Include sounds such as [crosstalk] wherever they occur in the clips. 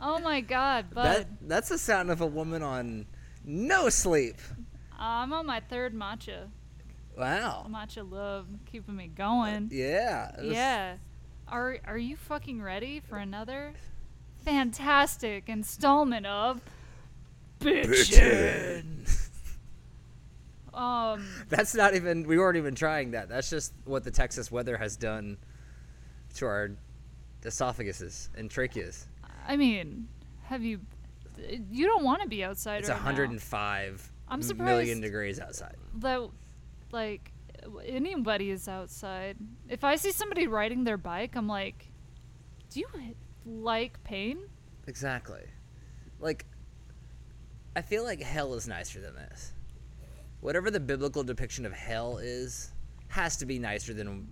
oh my god, bud. That that's the sound of a woman on no sleep. I'm on my third matcha. Wow. Matcha love keeping me going. Uh, yeah. was- Yeah. Are are you fucking ready for another fantastic installment of Bitchin'? Um [laughs] That's not even. We weren't even trying that. That's just what the Texas weather has done to our esophaguses and tracheas. I mean, have you you don't want to be outside It's right now. 105 I'm surprised million degrees outside. that like anybody is outside. If I see somebody riding their bike, I'm like, "Do you like pain?" Exactly. Like, I feel like hell is nicer than this. Whatever the biblical depiction of hell is, has to be nicer than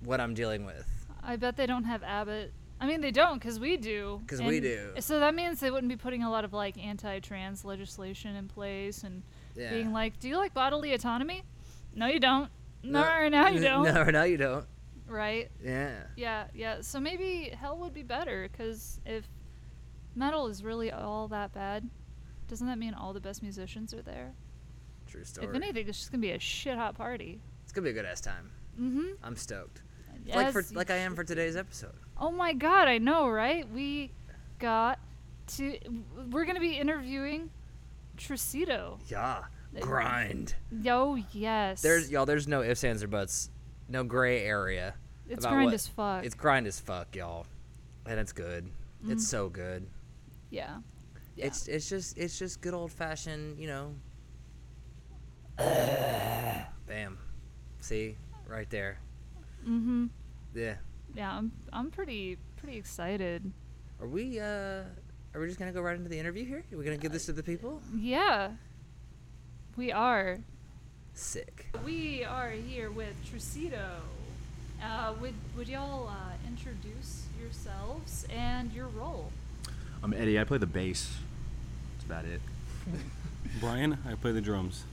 what I'm dealing with. I bet they don't have Abbott. I mean, they don't because we do. 'Cause we do. So that means they wouldn't be putting a lot of like anti-trans legislation in place and Yeah. being like, "Do you like bodily autonomy?" No, you don't. No, right now you [laughs] don't. No, or now you don't. Right? Yeah. Yeah, yeah. So maybe hell would be better because if metal is really all that bad, doesn't that mean all the best musicians are there? True story. If anything, it's just gonna be a shit hot party. it's gonna be a good ass time. Mm-hmm. I'm stoked. like for like I am for today's episode. Oh my god, I know, right? We got to. We're gonna be interviewing Trucido. Yeah. They- Grind. Yo, yes. There's y'all. There's no ifs, ands, or buts. No gray area. It's grind what- as fuck. It's grind as fuck, y'all. And it's good. Mm. It's so good. yeah. Yeah. It's it's just it's just good old fashioned, you know. Bam. See? Right there. Mm-hmm. Yeah. Yeah, I'm. I'm pretty. Pretty excited. Are we uh are we just gonna go right into the interview here? Are we gonna give this to the people? Yeah. We are. Sick. We are here with Trucido. Uh, would would y'all uh, introduce yourselves and your role? I'm Eddie. I play the bass. That's about it. [laughs] Brian, I play the drums.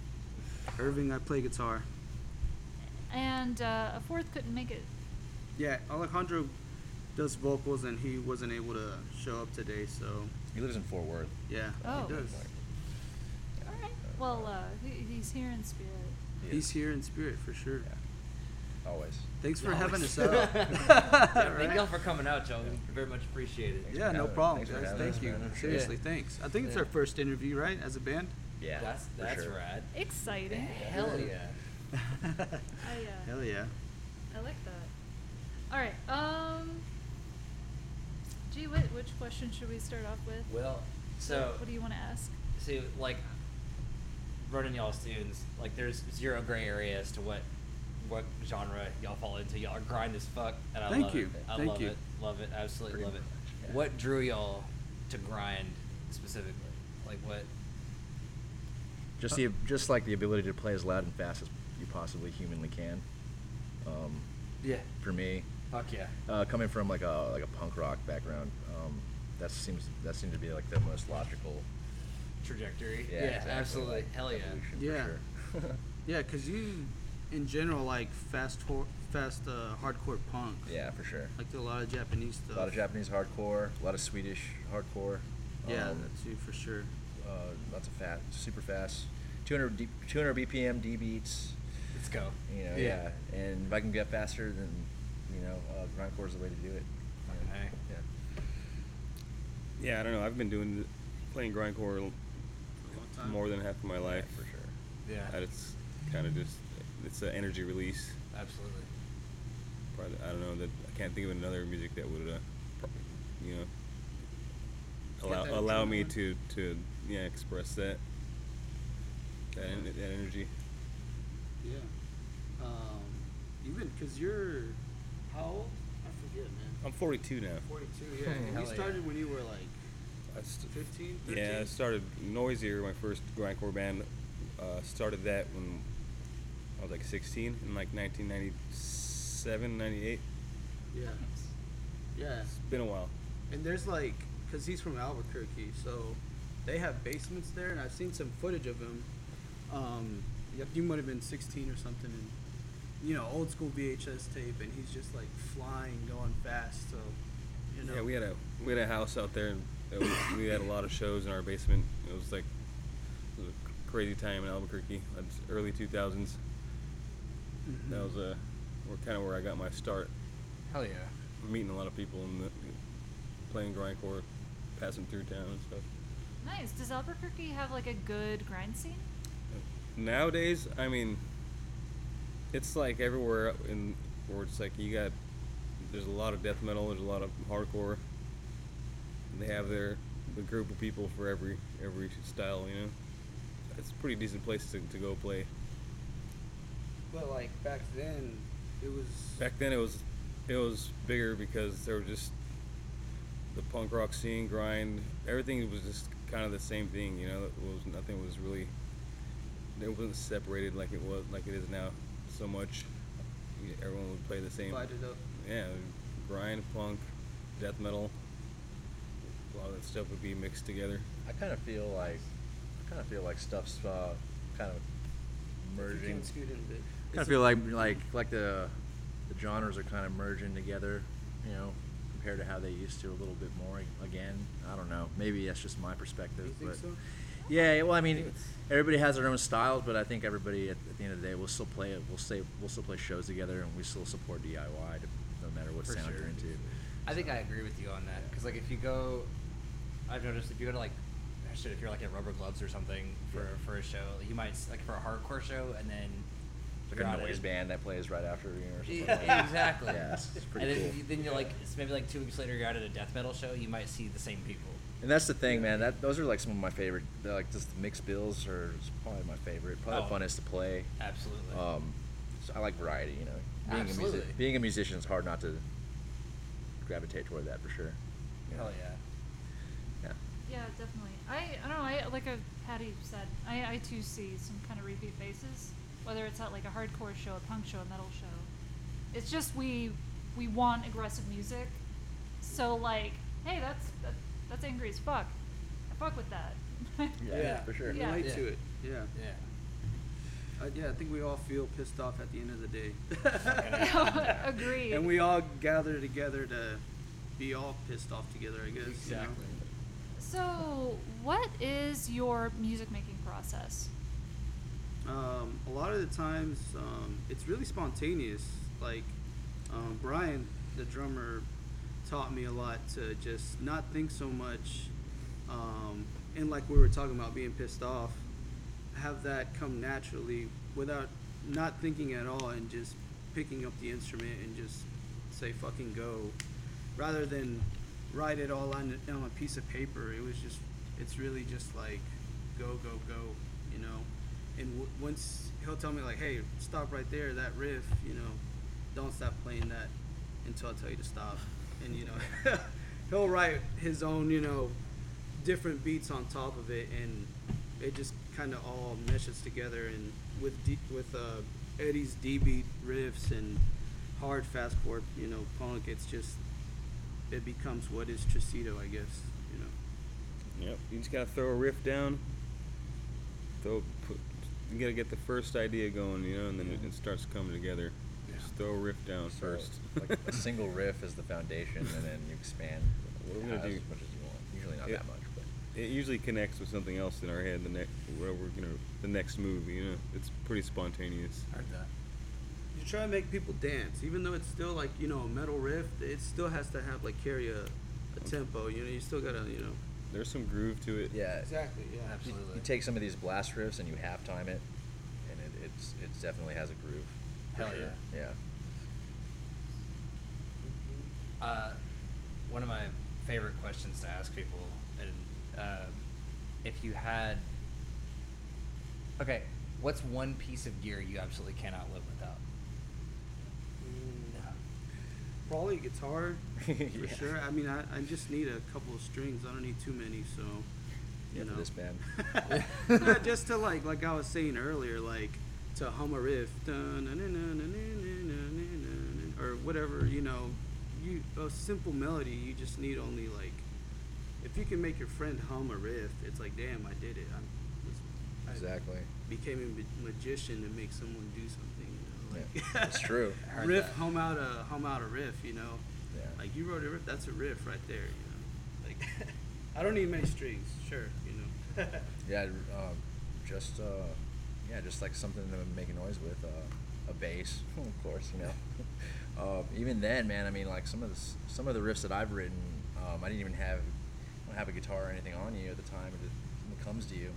Irving, I play guitar. And uh, a fourth couldn't make it. Yeah, Alejandro does vocals and he wasn't able to show up today, so He lives in Fort Worth. yeah, Oh. he does. All right. Well, uh, he, he's here in spirit. He's here in spirit for sure. Always. Thanks for having us [laughs] out. [laughs] Thank y'all for coming out, y'all. Very much appreciated. Yeah, no problem, thanks for guys. Thank us, you. man. Seriously, thanks. I think it's our first interview, right, as a band? Yeah. That's that's sure. rad. Exciting. Hell yeah. [laughs] I uh, Hell yeah. I like that. All right. Um. Gee, which, which question should we start off with? Well, so what do you want to ask? see like running y'all students, like there's zero gray area as to what what genre y'all fall into. Y'all are grind as fuck and I Thank love you. it. I Thank love you. it. Love it. Absolutely Pretty love it. yeah. What drew y'all to grind specifically? Like what Just the just like the ability to play as loud and fast as you possibly humanly can. Um, Yeah. for me, Fuck yeah. uh, coming from like a like a punk rock background, um, that seems that seemed to be like the most logical. Trajectory. Yeah, Yeah, exactly, absolutely. like, Hell yeah. evolution for Yeah. sure. [laughs] Yeah, because you, in general, like fast, hor- fast uh, hardcore punk. yeah, for sure. Like a lot of Japanese stuff. A lot of Japanese hardcore, a lot of Swedish hardcore. Yeah, um, that too, for sure. Uh, lots of fat, super fast, 200 D, 200 BPM D beats. Let's go. You know, Yeah. yeah. And if I can get faster, then you know, uh, grindcore is the way to do it. Okay. Yeah. Yeah, I don't know. I've been doing playing grindcore l- more than half of my life. yeah, for sure. Yeah. And it's kind of just it's an energy release. Absolutely. Probably, I don't know that I can't think of another music that would, uh, you know, allow allow me to to yeah express that that, en- that energy. Yeah. Um, even because you're how old? I forget, man. I'm 42 now. 42. Yeah. Hell yeah. you started when you were like I st- 15, 13. Yeah, I started Noisier, my first grindcore band. Uh, started that when I was like 16 in like 1997, 98. Yeah. Yeah. It's been a while. And there's like, because he's from Albuquerque, so they have basements there, and I've seen some footage of him. Um, yep, you might have been 16 or something, and you know old school VHS tape, and he's just like flying, going fast. So, you know. Yeah, we had a we had a house out there, and it was, we had a lot of shows in our basement. It was like it was a crazy time in Albuquerque, That's early 2000s. Mhm. That was uh, where kind of where I got my start, Hell yeah. meeting a lot of people and the, playing grindcore, passing through town and stuff. Nice. Does Albuquerque have like a good grind scene? Nowadays, I mean, it's like everywhere in where it's like you got there's a lot of death metal, there's a lot of hardcore. They have their the group of people for every every style, you know. It's a pretty decent place to, to go play. But like back then, it was. Back then, it was it was bigger because there were just the punk rock scene, grind, everything was just kind of the same thing, you know. It was nothing was really it wasn't separated like it was like it is now so much. Everyone would play the same. Divided up. Yeah, grind, punk, death metal. A lot of that stuff would be mixed together. I kind of feel like, I kind of feel like stuff's uh, kind of merging. can scoot in a bit. kind of feel like like like the the genres are kind of merging together, you know, compared to how they used to a little bit more again. I don't know. Maybe that's just my perspective, You think but so? yeah. Well, I mean, everybody has their own styles, but I think everybody at, at the end of the day will still play it. We'll say we'll still play shows together, and we still support DIY to, no matter what For sound sure. you're into. I think I agree with you on that because like if you go, I've noticed if you go to like, shit, if you're like at Rubber Gloves or something for Yeah. for a show, you might like for a hardcore show and then Like you're a noise at- band that plays right after you or something. Yeah, like that. exactly. Yeah, it's, it's pretty and cool. you- then you're like, it's maybe like two weeks later, you're out at a death metal show. You might see the same people. And that's the thing, man. That those are like some of my favorite. they're Like just the mixed bills are probably my favorite. Probably Oh. the funnest to play. Absolutely. Um, so I like variety. You know, being a Absolutely. music, being a musician is hard not to gravitate toward that for sure. You know? Hell yeah. Yeah. Yeah, definitely. I, I don't know. I like uh, Patty said. I, I too see some kind of repeat faces, whether it's at like a hardcore show, a punk show, a metal show. It's just we we want aggressive music, so like, hey, that's that, that's angry as fuck. I fuck with that. [laughs] Yeah, Yeah. for sure. Yeah. Relate Yeah. to it. Yeah. Yeah. Uh, yeah, I think we all feel pissed off at the end of the day. [laughs] Agreed. And we all gather together to be all pissed off together, I guess. you know? Exactly. So, what is your music making process? Um, a lot of the times, um, it's really spontaneous. Like um, Brian, the drummer, taught me a lot to just not think so much, um, and like we were talking about being pissed off, have that come naturally without not thinking at all, and just picking up the instrument and just say fucking go, rather than write it all on on a piece of paper. It was just, it's really just like go go go, and w- once he'll tell me like, "Hey, stop right there, that riff," you know, don't stop playing that until I tell you to stop, and you know, [laughs] he'll write his own, you know, different beats on top of it, and it just kind of all meshes together. And with D- with uh, Eddie's D beat riffs and hard fast chord, you know, punk, it's just it becomes what is Trucido, I guess, you know. Yep. You just gotta throw a riff down. Throw. Put, you gotta get the first idea going, you know, and then it, it starts coming together. Just throw a riff down So, first. like a [laughs] single riff is the foundation, and then you expand What are we gonna do? as much as you want. Usually not Yeah. that much, but it usually connects with something else in our head. The next, where we're gonna, the next move. You know, it's pretty spontaneous. Heard that. You try to make people dance, even though it's still like you know a metal riff. It still has to have like carry a, a tempo. You know, you still gotta you know. There's some groove to it. yeah, Exactly. Yeah. you, Absolutely. you take some of these blast riffs and you half time it, and it it's it definitely has a groove. for Hell sure. yeah. Yeah. Uh, one of my favorite questions to ask people, and uh, if you had, okay, what's one piece of gear you absolutely cannot live without? probably guitar [laughs] for yeah. sure. I mean, I, I just need a couple of strings. I don't need too many, so you yeah, know this band. [laughs] [laughs] just to like like I was saying earlier, like to hum a riff, or whatever you know, you a simple melody. You just need only like if you can make your friend hum a riff, it's like damn, I did it. I'm, I exactly became a magician to make someone do something. Like, [laughs] It's true. riff, that. hum out a home out a riff. You know, Yeah. like you wrote a riff. That's a riff right there. You know, like [laughs] I don't need many strings. Sure, you know. [laughs] Yeah, um, just uh, yeah, just like something to make a noise with, uh, a bass, of course, you know. uh, even then, man, I mean, like some of the some of the riffs that I've written, um, I didn't even have I don't have a guitar or anything on you at the time. It, it comes to you.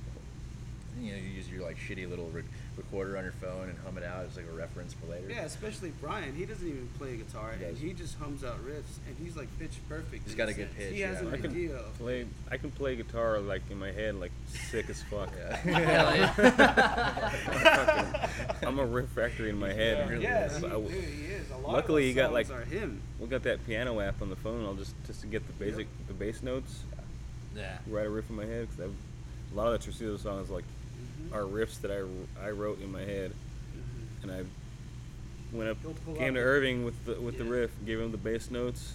You know, you use your like shitty little rec- recorder on your phone and hum it out as like a reference for later. yeah, especially Brian. He doesn't even play guitar, He and he just hums out riffs, and he's like pitch perfect. He's got a sense. good pitch, He has yeah. an I can idea. Play. I can play guitar like in my head, like sick as fuck. Yeah. [laughs] Yeah. Fucking- I'm a riff factory in my head. Yeah, really. yeah, So he, I w- dude, he is. A lot Luckily, of you got, like- are him. we got that piano app on the phone. I'll just just to get the basic the bass notes, Yeah. write a riff in my head. Cause a lot of the Trucido songs like Mhm. Are riffs that I, I wrote in my head, Mhm. and I went up came out to Irving with the with the riff, gave him the bass notes.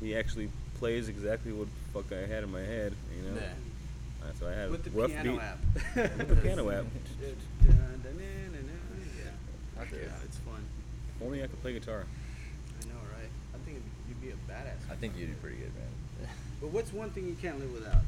He actually plays exactly what the fuck I had in my head. You know. Yeah. Uh, so I had With the rough piano beat. app. [laughs] With the piano app. Yeah. [laughs] Fuck yeah. yeah, it's fun. If only I could play guitar. I know, right? I think you'd be a badass. I think you'd do pretty good, man. But what's one thing you can't live without?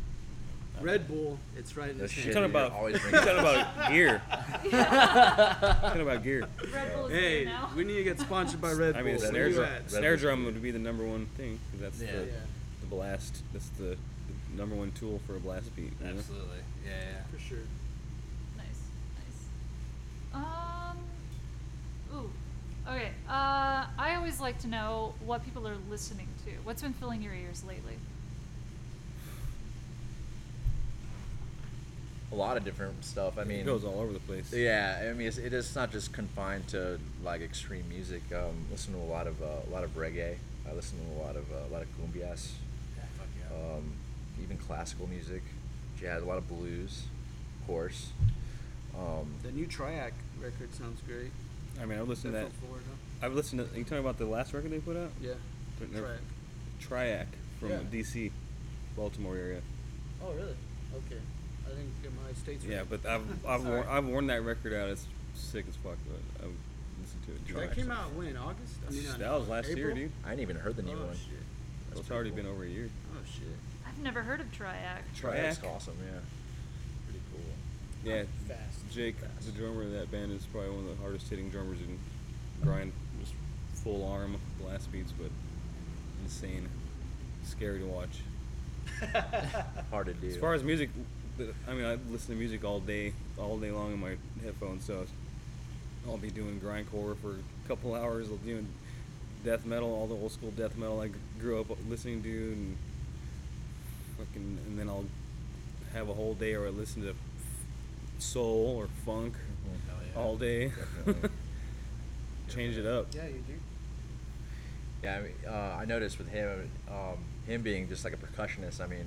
Red Bull. It's right in the his shit. You're hand. talking about always [laughs] you're talking about gear. [laughs] talking about gear. Red Bull is Hey, hey, now. we need to get sponsored by Red I Bull. mean, Where snare you drum, at? snare drum would be the number one thing 'cause that's Yeah. the, Yeah, the blast. That's the, the number one tool for a blast beat. You know? Absolutely. Yeah, yeah. for sure. Nice, nice. Um. Ooh. Okay. Uh, I always like to know what people are listening to. What's been filling your ears lately? A lot of different stuff. I mean, it goes all over the place. Yeah, I mean, it's, it is not just confined to like extreme music. Um, listen to a lot of uh, a lot of reggae. I listen to a lot of uh, a lot of cumbias, Yeah, fuck yeah. um, even classical music, jazz, a lot of blues, of course. Um, The new Triac record sounds great. I mean, I've listened to They're that. Florida. I've listened to. Are You talking about the last record they put out? Yeah. Triac. Triac from Yeah. DC, Baltimore area. Oh, really? Okay. I didn't my states Yeah, right. but I've [laughs] I've Sorry. worn, I've worn that record out. It's sick as fuck. But I've listened to it. That Triac. came out when? August? I mean, That was last year, dude. I ain't even heard the new oh, one. Shit. Well, That's it's already cool. been over a year. Oh, shit. I've never heard of Triac. Triac's Triac. awesome, yeah. Pretty cool. Yeah, Fast. Jake, the drummer of that band, is probably one of the hardest hitting drummers in grind, just full arm blast beats, but insane, scary to watch. [laughs] Hard to do. As far as music, the- I mean, I listen to music all day, all day long in my headphones, so I'll be doing grindcore for a couple hours. I'll be doing death metal, all the old school death metal I grew up listening to, and fucking, and then I'll have a whole day where I listen to soul or funk. Yeah. all day. [laughs] Change it up. Yeah, you do. Yeah, I mean, uh, I noticed with him, um, him being just like a percussionist. I mean,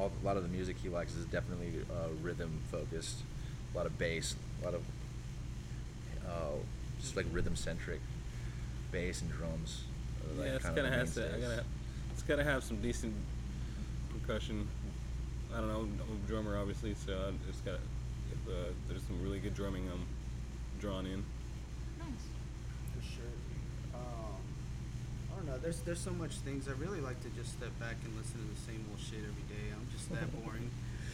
all, a lot of the music he likes is definitely uh, rhythm focused. A lot of bass, a lot of uh, just like rhythm centric bass and drums. like, yeah, it's kind kind of of the has to. Gotta. It's gotta have some decent percussion. I don't know. I'm a drummer, obviously, so it's gotta. Uh, there's some really good drumming, I'm drawn in. Nice. For sure. Um, I don't know. There's there's so much things. I really like to just step back and listen to the same old shit every day. I'm just that [laughs] boring.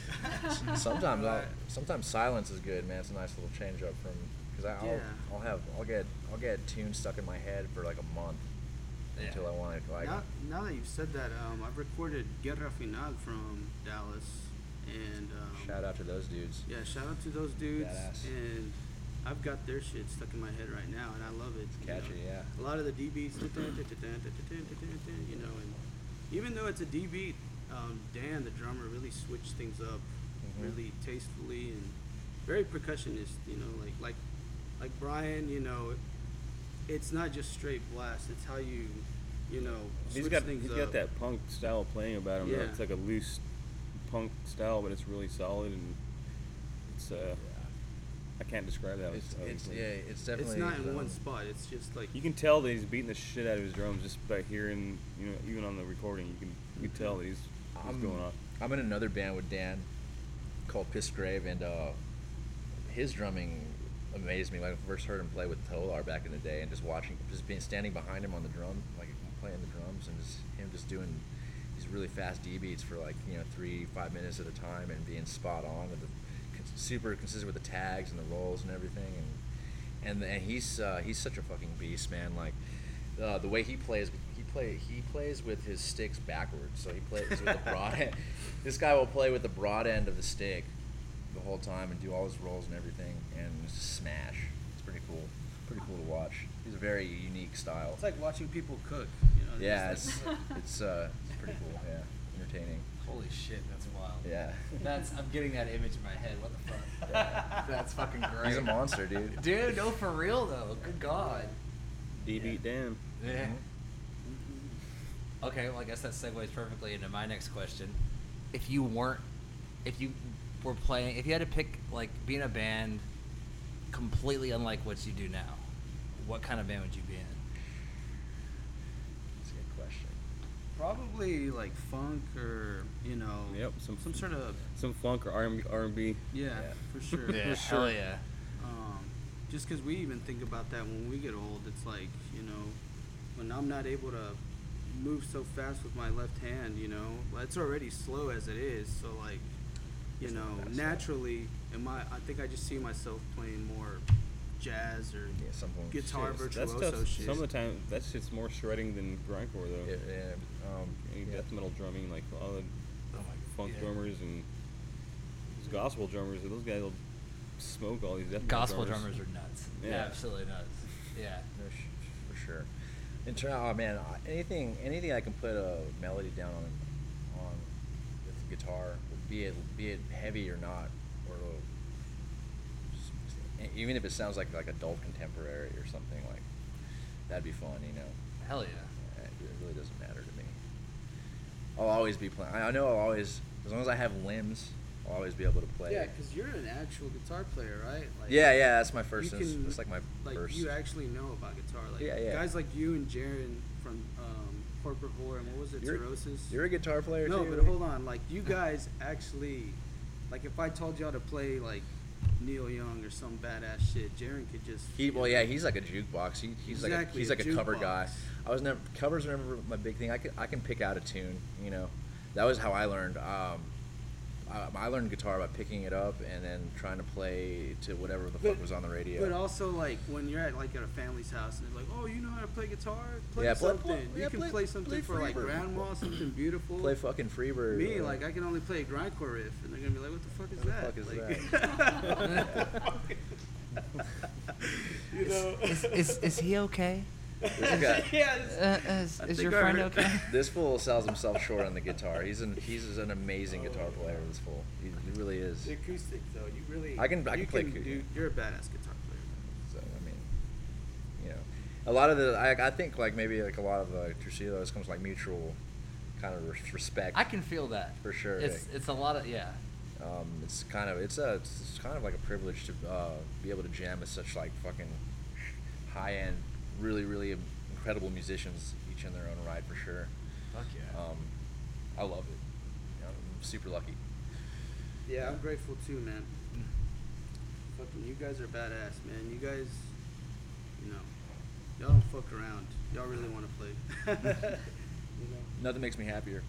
[laughs] sometimes I'll, sometimes silence is good, man. It's a nice little change up from because I'll Yeah. I'll have I'll get I'll get a tune stuck in my head for like a month Yeah. until I want to like now, now that you've said that, um, I've recorded Guerra Final from Dallas, and um, shout out to those dudes. Yeah, shout out to those dudes, Badass. and I've got their shit stuck in my head right now, and I love it. you catchy, know. yeah. A lot of the D beats, you know, and even though it's a D beat, um, Dan, the drummer, really switched things up, Mhm. really tastefully and very percussionist. You know, like like like Brian, you know, it's not just straight blast. It's how you, you know, he's got things he's up. got that punk style playing about him. though. Yeah. It's like a loose punk style, but it's really solid and it's uh. I can't describe that. It's, it's yeah, it's definitely. It's not in um, one spot. It's just like You can tell that he's beating the shit out of his drums just by hearing, you know, even on the recording, you can you can tell that he's what's I'm, going on. I'm in another band with Dan called Piss Grave, and uh, his drumming amazed me. Like I first heard him play with Tolar back in the day, and just watching, just being standing behind him on the drum, like playing the drums, and just him just doing these really fast D beats for like you know three, five minutes at a time, and being spot on with the super consistent with the tags and the rolls and everything, and and and he's uh, he's such a fucking beast, man. Like uh, the way he plays, he play he plays with his sticks backwards. So he plays with the broad end. [laughs] This guy will play with the broad end of the stick the whole time and do all his rolls and everything, and just smash. It's pretty cool. Pretty cool to watch. He's a very unique style. It's like watching people cook. You know, Yeah, it's it's uh, it's pretty cool. Yeah, entertaining. Holy shit, that's wild. Yeah. That's I'm getting that image in my head. What the fuck? Yeah. [laughs] That's fucking great. He's a monster, dude. Dude, no, for real though. Good God. D beat Dan. Yeah. Mhm. Okay, well, I guess that segues perfectly into my next question. If you weren't, if you were playing, if you had to pick, like, be in a band completely unlike what you do now, what kind of band would you be in? That's a good question. Probably like funk or you know. Yep, some- some sort of Some funk or R&B. R&B. yeah, Yeah. for sure. [laughs] Yeah, For hell sure. yeah. Um, just because we even think about that when we get old, it's like you know, when I'm not able to move so fast with my left hand, you know, it's already slow as it is. So like, you It's know, naturally, am I? I think I just see myself playing more jazz or Yeah, something. guitar Shit, That's virtuoso tough. shit. Some of the time, that's just more shredding than grindcore though. Yeah, yeah, um, Any yeah. death metal drumming, like all the Oh funk yeah. drummers and those gospel drummers, those guys will smoke all these death metal Gospel drummers are nuts. Yeah. Absolutely nuts. Yeah. No, sh- for sure. In turn, oh man, anything, anything I can put a melody down on, on with guitar, be it be it heavy or not, or s- even if it sounds like like adult contemporary or something like, that'd be fun, you know. Hell yeah. Yeah, It it really doesn't matter to me. I'll always be playing. I I know I'll always, as long as I have limbs, I'll always be able to play. Yeah, because you're an actual guitar player, right? Like, yeah, yeah, that's my first. you ins- can- that's like my like first. you actually know about guitar. Like Yeah, yeah. guys like you and Jaron from um, Corporate Vor and what was it, You're- Cirrhosis? You're a guitar player too. no, too. but hold on. Like you [laughs] guys actually, like if I told y'all to play like Neil Young or some badass shit, Jaron could just. He, well, yeah, he's like a jukebox. He, he's like a, he's like a cover guy. I was never covers were never my big thing. I can I can pick out a tune. You know, that was how I learned. Um, I, I learned guitar by picking it up and then trying to play to whatever the fuck was on the radio. But also like when you're at like at a family's house and they're like, oh, you know how to play guitar? Play Yeah, something. play- you yeah, can play- play, something play for like grandma, something beautiful. play fucking Freebird. Me, or- like I can only play a grindcore riff, and they're gonna be like, "What the fuck is What that?" the fuck is like, [laughs] [laughs] you know. Is, is, is he okay? This guy- [laughs] yeah. it's- Uh, is is your friend heard- okay? [laughs] This fool sells himself short on the guitar. He's an he's an amazing guitar player. This fool, he, he really is. The acoustic though, you really. I can- I you can play can acoustic. do. You're a badass guitar player. So I mean, you know, a lot of the I, I think like maybe like a lot of the Trucidos comes like mutual kind of respect. I can feel that. For sure, It's like- it's a lot of yeah. Um, it's kind of it's a it's kind of like a privilege to uh, be able to jam with such like fucking high end, really really incredible musicians, each in their own right for sure. Fuck yeah. Um, I love it. I'm super lucky. Yeah, I'm grateful too, man. Fucking, you guys are badass, man. You guys, you know, y'all don't fuck around. Y'all really want to play. [laughs] you know. Nothing makes me happier.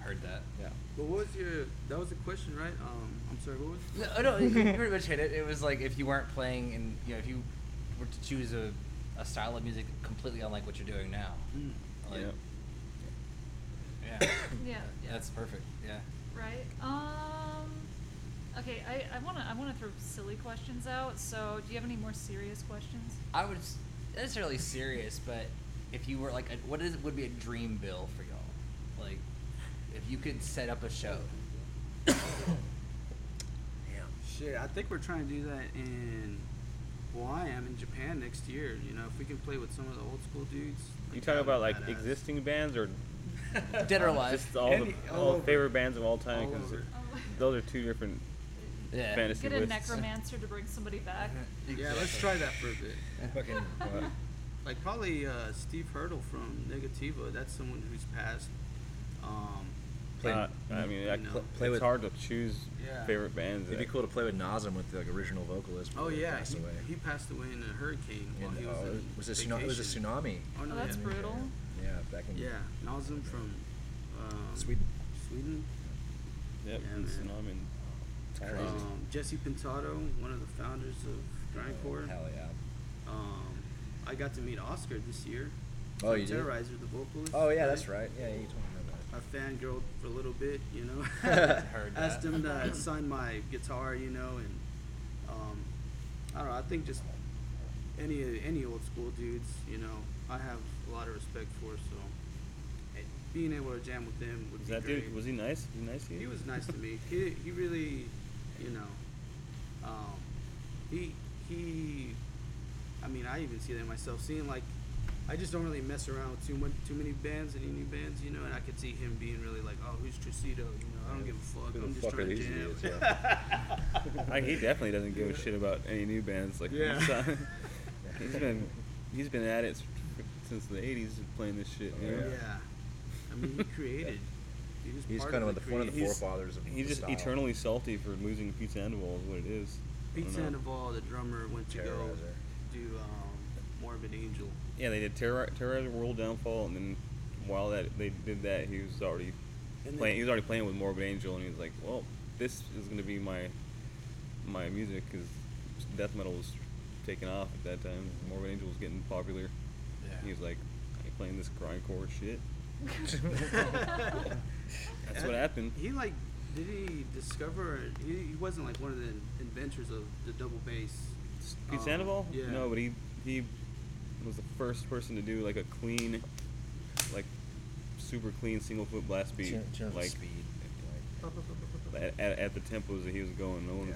Heard that. Yeah. But what was your? That was the question, right? Um, I'm sorry. What was? No, no, you [laughs] pretty much hit it. It was like if you weren't playing, and you know, if you were to choose a, a style of music completely unlike what you're doing now. Mm. Like, Yeah. yeah. [coughs] Yeah, yeah. That's perfect. Yeah. Right. Um. Okay, I, I wanna I wanna throw silly questions out. So, do you have any more serious questions? I would s- not necessarily serious, but if you were like, a, what is would be a dream bill for y'all? Like, if you could set up a show. Damn. [coughs] Shit, I think we're trying to do that in. Well, I am in Japan next year. You know, if we can play with some of the old school dudes. You like, talking that would about like badass. existing bands or Dead or alive. just all Any- the all all over. favorite bands of all time? All Because over. [laughs] those are two different Yeah. fantasy Get a lists. necromancer to bring somebody back. Yeah, let's try that for a bit. Fucking. [laughs] Like probably uh, Steve Hurdle from Negativa. That's someone who's passed. Um, Play- Uh, I mean, I, know. cl- Play it's with- hard to choose Yeah. favorite bands. It'd be cool to play with Nasum with the like, original vocalist. Oh before he yeah, passed he, away. he passed away in a hurricane while In, he was uh, in was, a it was a tsunami. Oh, no, Oh, that's yeah. brutal. Yeah, back in Yeah, Nasum from um, Sweden. Sweden. Yep, Yeah, and. Tsunami. and- crazy. Um, Jesse Pintado, one of the founders of Grindcore. Oh, hell yeah. Um, I got to meet Oscar this year. Oh, from you did? Terrorizer, the vocalist. Oh yeah, that's right. Yeah, you told me I fangirled for a little bit, you know. [laughs] [laughs] Asked him to sign my guitar, you know, and um, I don't know. I think just any any old school dudes, you know, I have a lot of respect for. So eh, being able to jam with them would Was be that great. dude? Was he nice? Was he nice to you? He was nice to me. He he really, you know, um, he he. I mean, I even see that myself. Seeing like, I just don't really mess around with too much, too many bands, any new bands, you know. And I could see him being really like, oh, who's Trucido? You know, I don't give a fuck. Who I'm just fuck trying to jam. idiots, yeah. [laughs] I, he definitely doesn't give a shit about any new bands. Like Yeah. he's, uh, [laughs] he's been he's been at it since the '80s playing this shit. You know? yeah. I mean, he created. He He's kind of of the, one of the He's- forefathers of He's the just style. eternally salty for losing Pete Sandoval is what it is. I Pete don't. Sandoval, the drummer, went to go do um, Morbid Angel. Yeah, they did Terror Terrorizer World Downfall, and then while that they did that, he was already playing. He was already playing with Morbid Angel, and he was like, "Well, this is gonna be my my music because death metal was taking off at that time. Morbid Angel was getting popular. Yeah. He was like, "I ain't playing this grindcore shit." [laughs] That's what happened. He like, did he discover? He, he wasn't like one of the inventors of the double bass. Pete Um, Sandoval? Yeah. No, but he he was the first person to do like a clean, like super clean single foot blast beat, In terms like speed. at, at, at the tempos that he was going. No one, Yeah.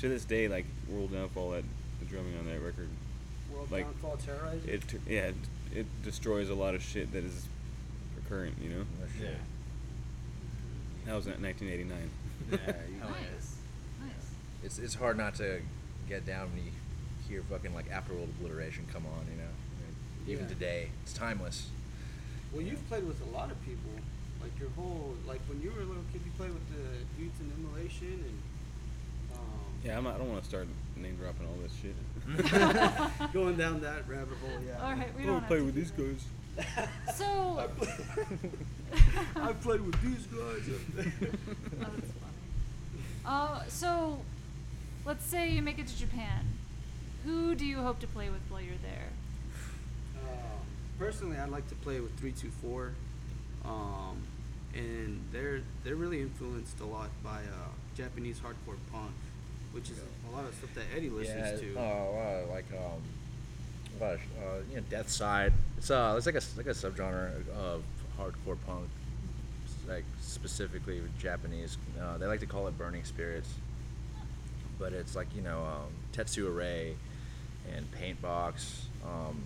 to this day, like World Downfall, that the drumming on that record, World Like, Downfall Terrorizer. it yeah, it, it destroys a lot of shit that is current. You know, No shit. that was in 1989. Yeah, you- yeah. [laughs] Nice. Nice. it's it's hard not to get down when you hear fucking like Afterworld Obliteration come on, you know. I mean, even Yeah. today, it's timeless. well, you've played with a lot of people. Like your whole, like when you were a little kid, you played with the dudes in Immolation and. Um, Yeah, I'm I don't want to start name dropping all this shit. [laughs] Going [laughs] down that rabbit hole, yeah. All right, we I don't don't play with these that. guys. So. [laughs] I played with these guys. Oh, that's funny. Uh, so, let's say you make it to Japan. Who do you hope to play with while you're there? Um, personally, I'd like to play with three two four, um, and they're they're really influenced a lot by uh, Japanese hardcore punk, which is a lot of stuff that Eddie listens to. yeah, to. Oh, uh, like um, what, uh, you know, Death Side. It's uh, it's like a like a subgenre of hardcore punk, like specifically Japanese. Uh, they like to call it Burning Spirits, but it's like you know um, Tetsu Arrey and Paintbox. Um,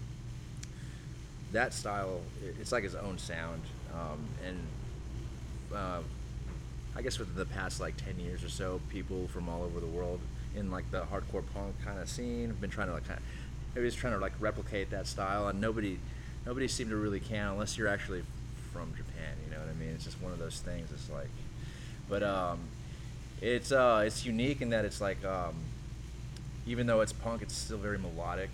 that style, it's like its own sound, um, and uh, I guess within the past like ten years or so, people from all over the world in like the hardcore punk kind of scene have been trying to like kind of, everybody's trying to like replicate that style, and nobody, nobody seemed to really can unless you're actually from Japan. You know what I mean? It's just one of those things. It's like, but um, it's uh, it's unique in that it's like um, even though it's punk, it's still very melodic.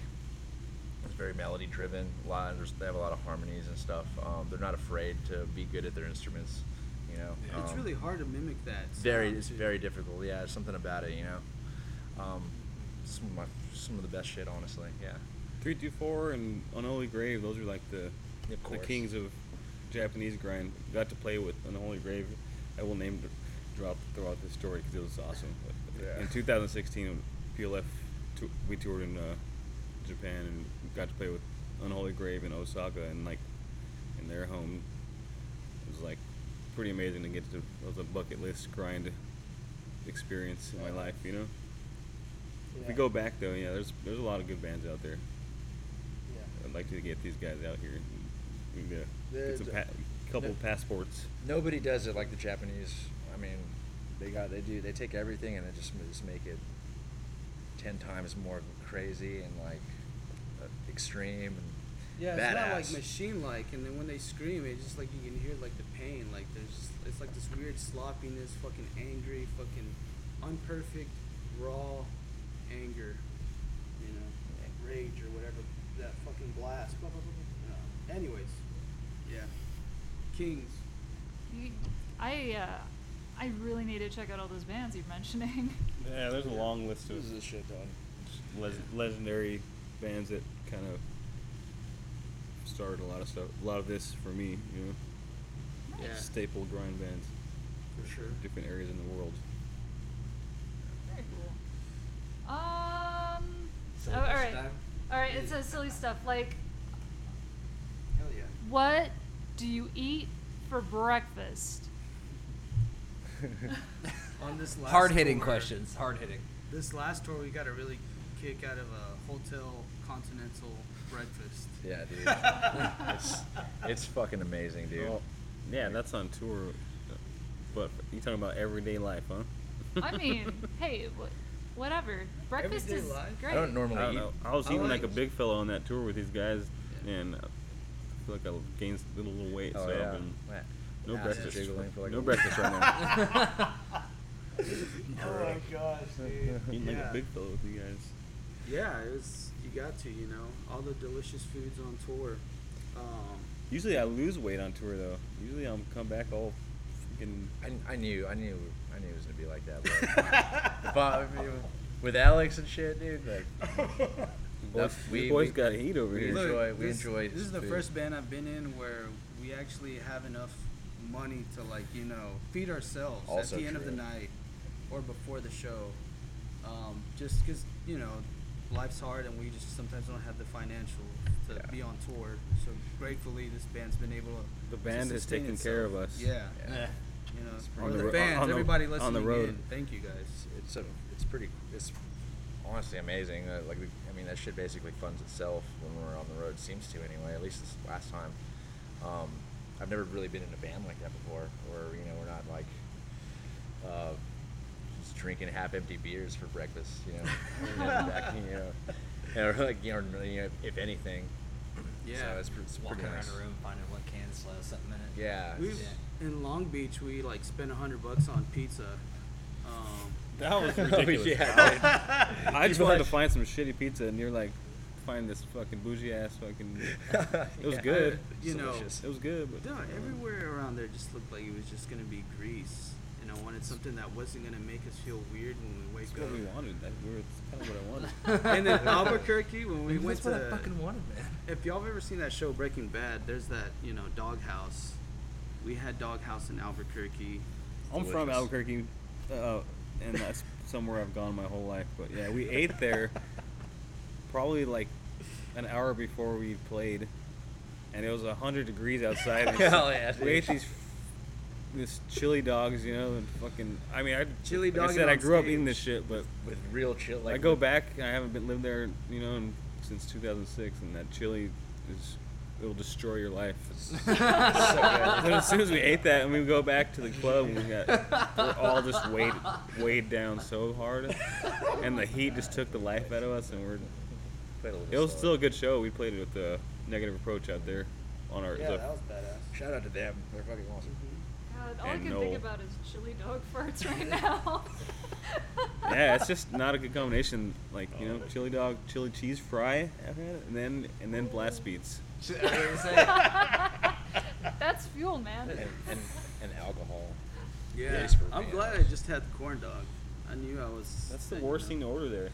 It's very melody driven. A lot of, they have a lot of harmonies and stuff. Um, they're not afraid to be good at their instruments. You know, it's Um, really hard to mimic that. very it's too. very difficult. Yeah, there's something about it. You know, um, some of my some of the best shit, honestly. Yeah. Three two four and Unholy Grave. Those are like the Of the kings of Japanese grind. Got to play with Unholy Grave. I will name d- drop throughout this story because it was awesome. But Yeah. In 2016, when PLF tou- we toured in uh, Japan and got to play with Unholy Grave in Osaka and like in their home. It was like pretty amazing to get to. It was a bucket list grind experience in my life. You know. If we go back though, yeah, there's there's a lot of good bands out there. I'd like to get these guys out here. We can get, a- get some pa- couple the- passports. Nobody does it like the Japanese. I mean, they got they do they take everything and they just just make it ten times more crazy and like uh, extreme and Yeah, it's not like machine like, and then when they scream, it's just like you can hear like the pain. Like there's, it's like this weird sloppiness, fucking angry, fucking unperfect, raw anger, you know, rage or whatever that fucking blast. Blah, blah, blah, blah. Uh, anyways, yeah, Kings. I uh, I really need to check out all those bands you're mentioning. [laughs] Yeah, there's a long list of This is a shit ton. le- legendary bands that kind of started a lot of stuff. A lot of this for me, you know, Yeah, staple grind bands, for sure. different areas in the world. Very cool. Um. Silly oh, all question right. time? All right. It says silly stuff like, Hell yeah. what do you eat for breakfast? [laughs] On this last Hard hitting tour- questions. Hard hitting. This last tour, we got a really kick out of a hotel continental breakfast. Yeah, dude. [laughs] it's it's fucking amazing, dude. Oh, yeah, that's on tour. But you talking about everyday life, huh? I mean, [laughs] hey, wh- whatever. Breakfast Everyday is life? great. I don't normally I don't eat. know. I was I eating like, a big fellow on that tour with these guys, and I feel like I gained a little, little weight. Oh so yeah. I've been What? No Ass breakfast. jiggling for like no breakfast right now. [laughs] Oh my gosh, dude. Eating like yeah. a big fellow with you guys. Yeah, it was. You got to, you know, all the delicious foods on tour. Um, Usually I lose weight on tour though. Usually I'm come back all freaking. I, I knew, I knew, I knew it was gonna be like that. But [laughs] if I, with Alex and shit, dude, like [laughs] Boys, we- we, boys we- got heat over we here. enjoy- look, we this, enjoy This is the food. first band I've been in where we actually have enough money to like, you know, feed ourselves Also at the end of the night or before the show. Um, just because you know, life's hard and we just sometimes don't have the financial to Yeah. be on tour. So gratefully, this band's been able to. The band has sustain taken care of us. Yeah. Yeah. You know, It's or on the, the fans, on the- everybody on the road. in. Thank you guys. it's a, it's pretty, it's honestly amazing. Uh, like, we, I mean, that shit basically funds itself when we're on the road. Seems to anyway. At least this last time. Um, I've never really been in a band like that before, where you know we're not like uh, just drinking half-empty beers for breakfast. You know, [laughs] and back, you know, [laughs] or like you know, you know, if anything. Yeah. So it's, pre- it's Walking around nice. a room, finding what cans still have something in it. Yeah. We it's- in Long Beach, we like spent a hundred bucks on pizza. Um, That was [laughs] Oh, ridiculous. yeah, I just wanted to find some shitty pizza, and you're like, find this fucking bougie ass fucking. [laughs] It was Yeah. good. You know, It was good, but dude, everywhere around there just looked like it was just gonna be grease, and I wanted something that wasn't gonna make us feel weird when we wake that's what we wanted. That we were, that's kind of what I wanted. [laughs] and then Albuquerque, when we went to. That's what I fucking wanted, man. if y'all have ever seen that show Breaking Bad, there's that you know doghouse. We had doghouse in Albuquerque. I'm from Albuquerque, uh, and that's somewhere I've gone my whole life. But yeah, we ate there [laughs] probably like an hour before we played, and it was hundred degrees outside. and [laughs] Hell yeah, We dude. ate these this chili dogs, you know, and fucking. I mean, I Chili like I said, I grew up eating this shit, but with real chill. Like I go back. I haven't been lived there, you know, in, since 2006, and that chili is it'll destroy your life. [laughs] So as soon as we ate that, and we go back to the club, and we got we're all just weighed weighed down so hard, and the heat just took the life out of us, and we're. Played a little It was slower. still a good show. We played it with the negative approach out there, on our. Yeah, the- that was badass. Shout out to them. They're fucking awesome. Mm-hmm. God, all I can no- think about is chili dog [laughs] farts right [laughs] now. [laughs] yeah, it's just not a good combination. Like you know, oh. chili dog, chili cheese fry, I've had it, and then and then blast beats. That's fuel, man. And, and, and alcohol. Yeah, Taste I'm glad I just had the corn dog. I knew I was. That's the worst know, thing to order there.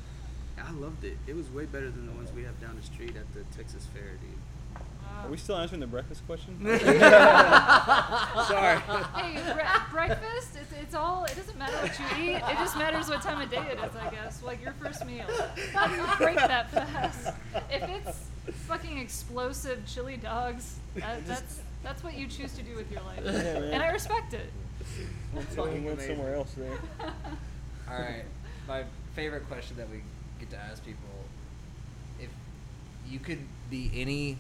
I loved it. It was way better than the ones we have down the street at the Texas Fair, dude. Wow. Are we still answering the breakfast question? [laughs] Sorry. Hey, bre- breakfast, it's, it's all, it doesn't matter what you eat, it just matters what time of day it is, I guess. Like your first meal. How do you break that fast? If it's fucking explosive chili dogs, that, that's that's what you choose to do with your life. man. and I respect it. Someone went somewhere else there. [laughs] All right, my favorite question that we get to ask people: If you could be any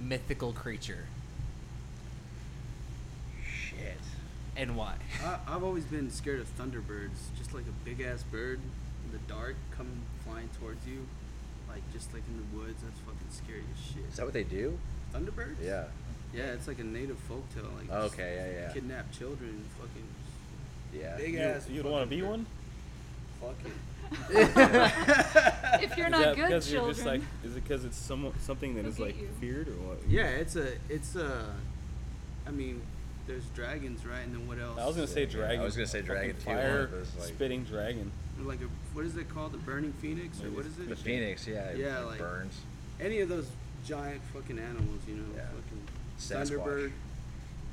mythical creature, Shit. and why? I, I've always been scared of thunderbirds, just like a big ass bird in the dark coming flying towards you. like just like in the woods. That's fucking scary as shit. Is that what they do? Thunderbirds? Yeah. Yeah, it's like a native folktale. Like oh, just Okay, yeah, yeah. Kidnap children, fucking Yeah. big You, ass. you'd want to be one? Fuck it. [laughs] if you're not good because children. you're just like, is it because it's some, something that They'll is like you. feared or what? Yeah, it's a, it's a. I mean, there's dragons, right? And then what else? I was gonna say Yeah, I dragon. was gonna say dragon too, Fire one like- spitting dragon. like a what is it called? The burning phoenix or Maybe what it? The phoenix, yeah. Yeah, it like- burns. Any of those giant fucking animals, you know, Yeah. fucking Sasquatch. Thunderbird.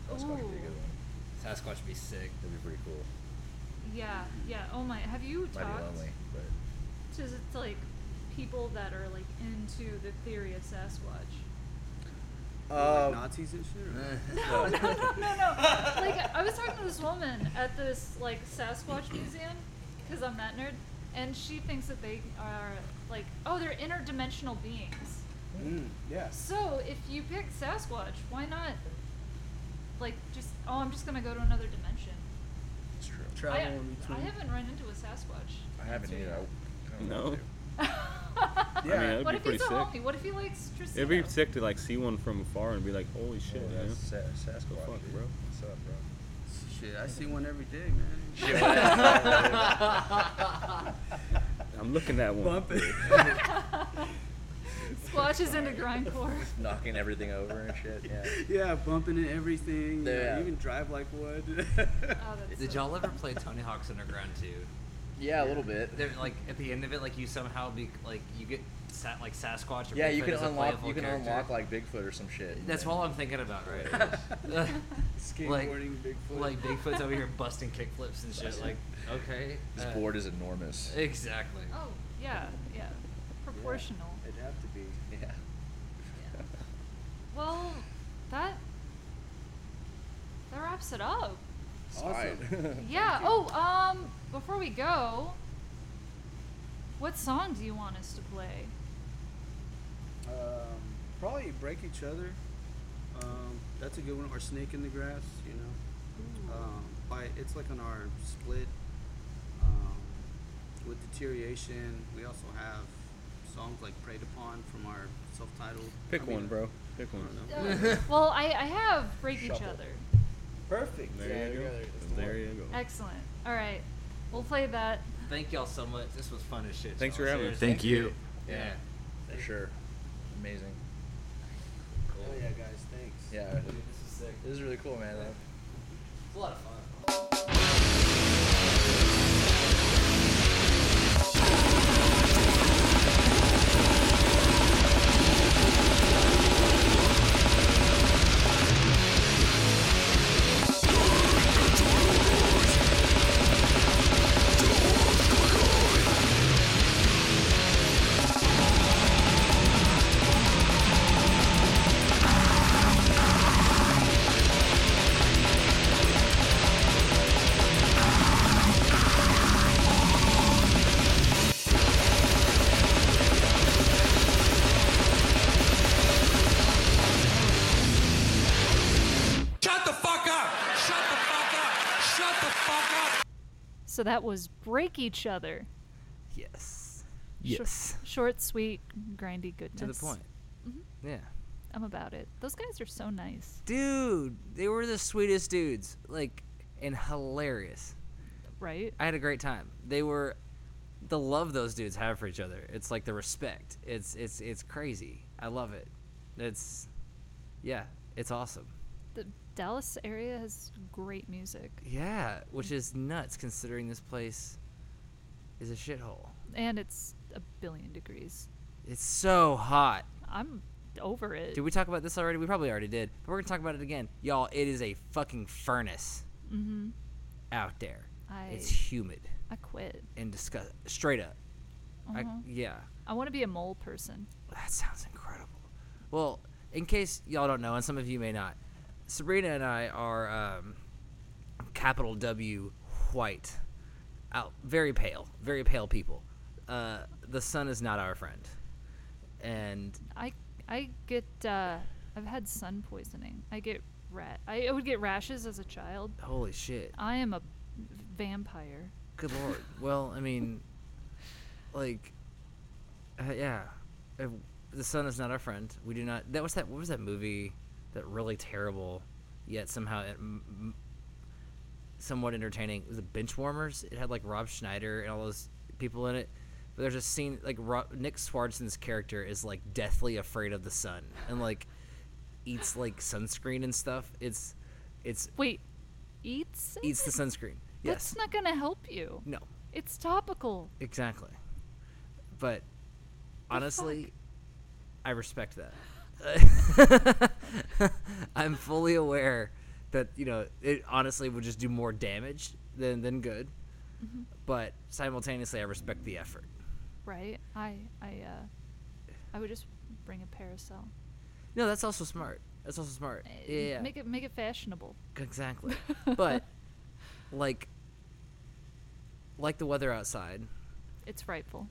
That's going to be a good one. Sasquatch would be sick. That'd be pretty cool. Yeah, yeah. Oh my. Have you Might be talked lonely, but to to, like people that are like into the theory of Sasquatch? like Um, Nazis and shit. Or? [laughs] No, [laughs] no, no, no, no. Like I was talking to this woman at this like Sasquatch museum because I'm that nerd, and she thinks that they are like oh they're interdimensional beings. Mm, yeah. So if you pick Sasquatch, why not? Like just oh I'm just gonna go to another dimension. It's true. Travel I, in between. I haven't run into a Sasquatch. I haven't Until either. I kinda No. want to. [laughs] I mean, Yeah. that'd what be if pretty he's a sick. homie? What if he likes Tristan? It'd be sick to like see one from afar and be like, holy oh, shit, Oh, man. that's Sa- Sasquatch, fuck, dude. bro? What's up, bro? Shit, I see one every day, man. [laughs] Shit. I'm looking at one. Bump it. [laughs] Squatches into grindcore. [laughs] Knocking everything over and shit. Yeah. [laughs] yeah, bumping into everything. you know, Yeah. even drive like wood. [laughs] Oh, Did so y'all ever play Tony Hawk's Underground 2? Yeah, a little bit. There, like at the end of it, like you somehow be like you get sat like Sasquatch. Or Yeah, you can unlock. You can character. unlock like Bigfoot or some shit. That's Yeah. all I'm thinking about right now. Skateboarding, Bigfoot. Like Bigfoot's over here busting kickflips and shit. Like, okay. This uh, board is enormous. Exactly. Oh yeah, yeah. Proportional. It'd have to be. Yeah. Yeah. Well, that that wraps it up. Awesome. [laughs] Yeah. Oh, um, before we go, what song do you want us to play? Um, probably break each other. Um, that's a good one. Or snake in the grass. You know. Um, by it's like on our split. Um, with deterioration, we also have songs like preyed upon from our self-titled. Pick I mean, one, bro. Pick one. I don't know. Well, I, I have break each Shuffle. other. Perfect. There Yeah, you go. got it. That's the There you go. Excellent. All right, we'll play that. Thank y'all so much. This was fun as shit. Thanks y'all. for having us. Seriously. Thank you. Yeah. For sure. Amazing. Oh yeah, guys. Thanks. Yeah. Dude, this is sick. This is really cool, man. It's a lot of fun. That was break each other. Yes. Yes. short, sweet, grindy goodness. To the point. Mm-hmm. Yeah. I'm about it. Those guys are so nice, Dude, they were the sweetest dudes. Like, and hilarious. right? I had a great time. They were the love those dudes have for each other. It's like the respect. It's it's it's crazy. I love it. It's yeah, it's awesome. Dallas area has great music, Yeah, which is nuts considering this place is a shithole. and it's a billion degrees. It's so hot. I'm over it. Did we talk about this already? We probably already did. But we're gonna talk about it again. Y'all, it is a fucking furnace mm-hmm. out there. I It's humid I quit. and disgust straight up. Uh-huh. yeah. I want to be a mole person. That sounds incredible. Well, in case y'all don't know, and some of you may not, Sabrina and I are um, capital W white, out very pale, very pale people. Uh, the sun is not our friend, and I I get uh, I've had sun poisoning. I get rat. I, would get rashes as a child. holy shit, I am a vampire. good lord. well, I mean, [laughs] like, uh, yeah, the sun is not our friend. We do not. That was that. What was that movie? That really terrible, yet somehow it, m- somewhat entertaining. It was the Benchwarmers. It had like Rob Schneider and all those people in it. But there's a scene like Nick Swardson's character is like deathly afraid of the sun and like eats like sunscreen and stuff. It's it's Wait, eats? eats the sunscreen. Yes. That's not gonna help you. no. It's topical. Exactly. But honestly, I respect that. [laughs] I'm fully aware that you know it honestly would just do more damage than than good. But simultaneously, I respect the effort. Right? I I uh I would just bring a parasol. No, that's also smart. That's also smart. Uh, Yeah, Make it make it fashionable. exactly. [laughs] but like, like the weather outside, It's frightful.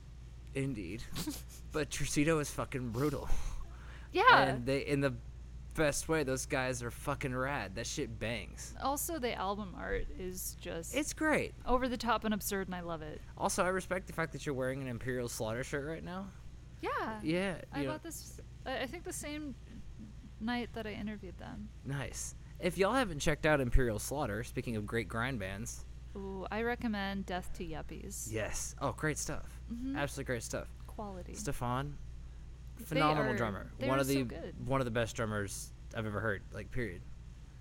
indeed. [laughs] but Trucido is fucking brutal. Yeah. And they in the best way. Those guys are fucking rad. That shit bangs. also, the album art is just It's great. over the top and absurd, and I love it. Also, I respect the fact that you're wearing an Imperial Slaughter shirt right now. Yeah. Yeah, I you know- bought this. I I think the same night that I interviewed them. Nice. If y'all haven't checked out Imperial Slaughter, speaking of great grind bands, Ooh, I recommend Death to Yuppies. yes. Oh, great stuff. Mhm. Absolutely great stuff. Quality. Stefan, phenomenal are- drummer. one are of so the good. one of the best drummers I've ever heard. Like period.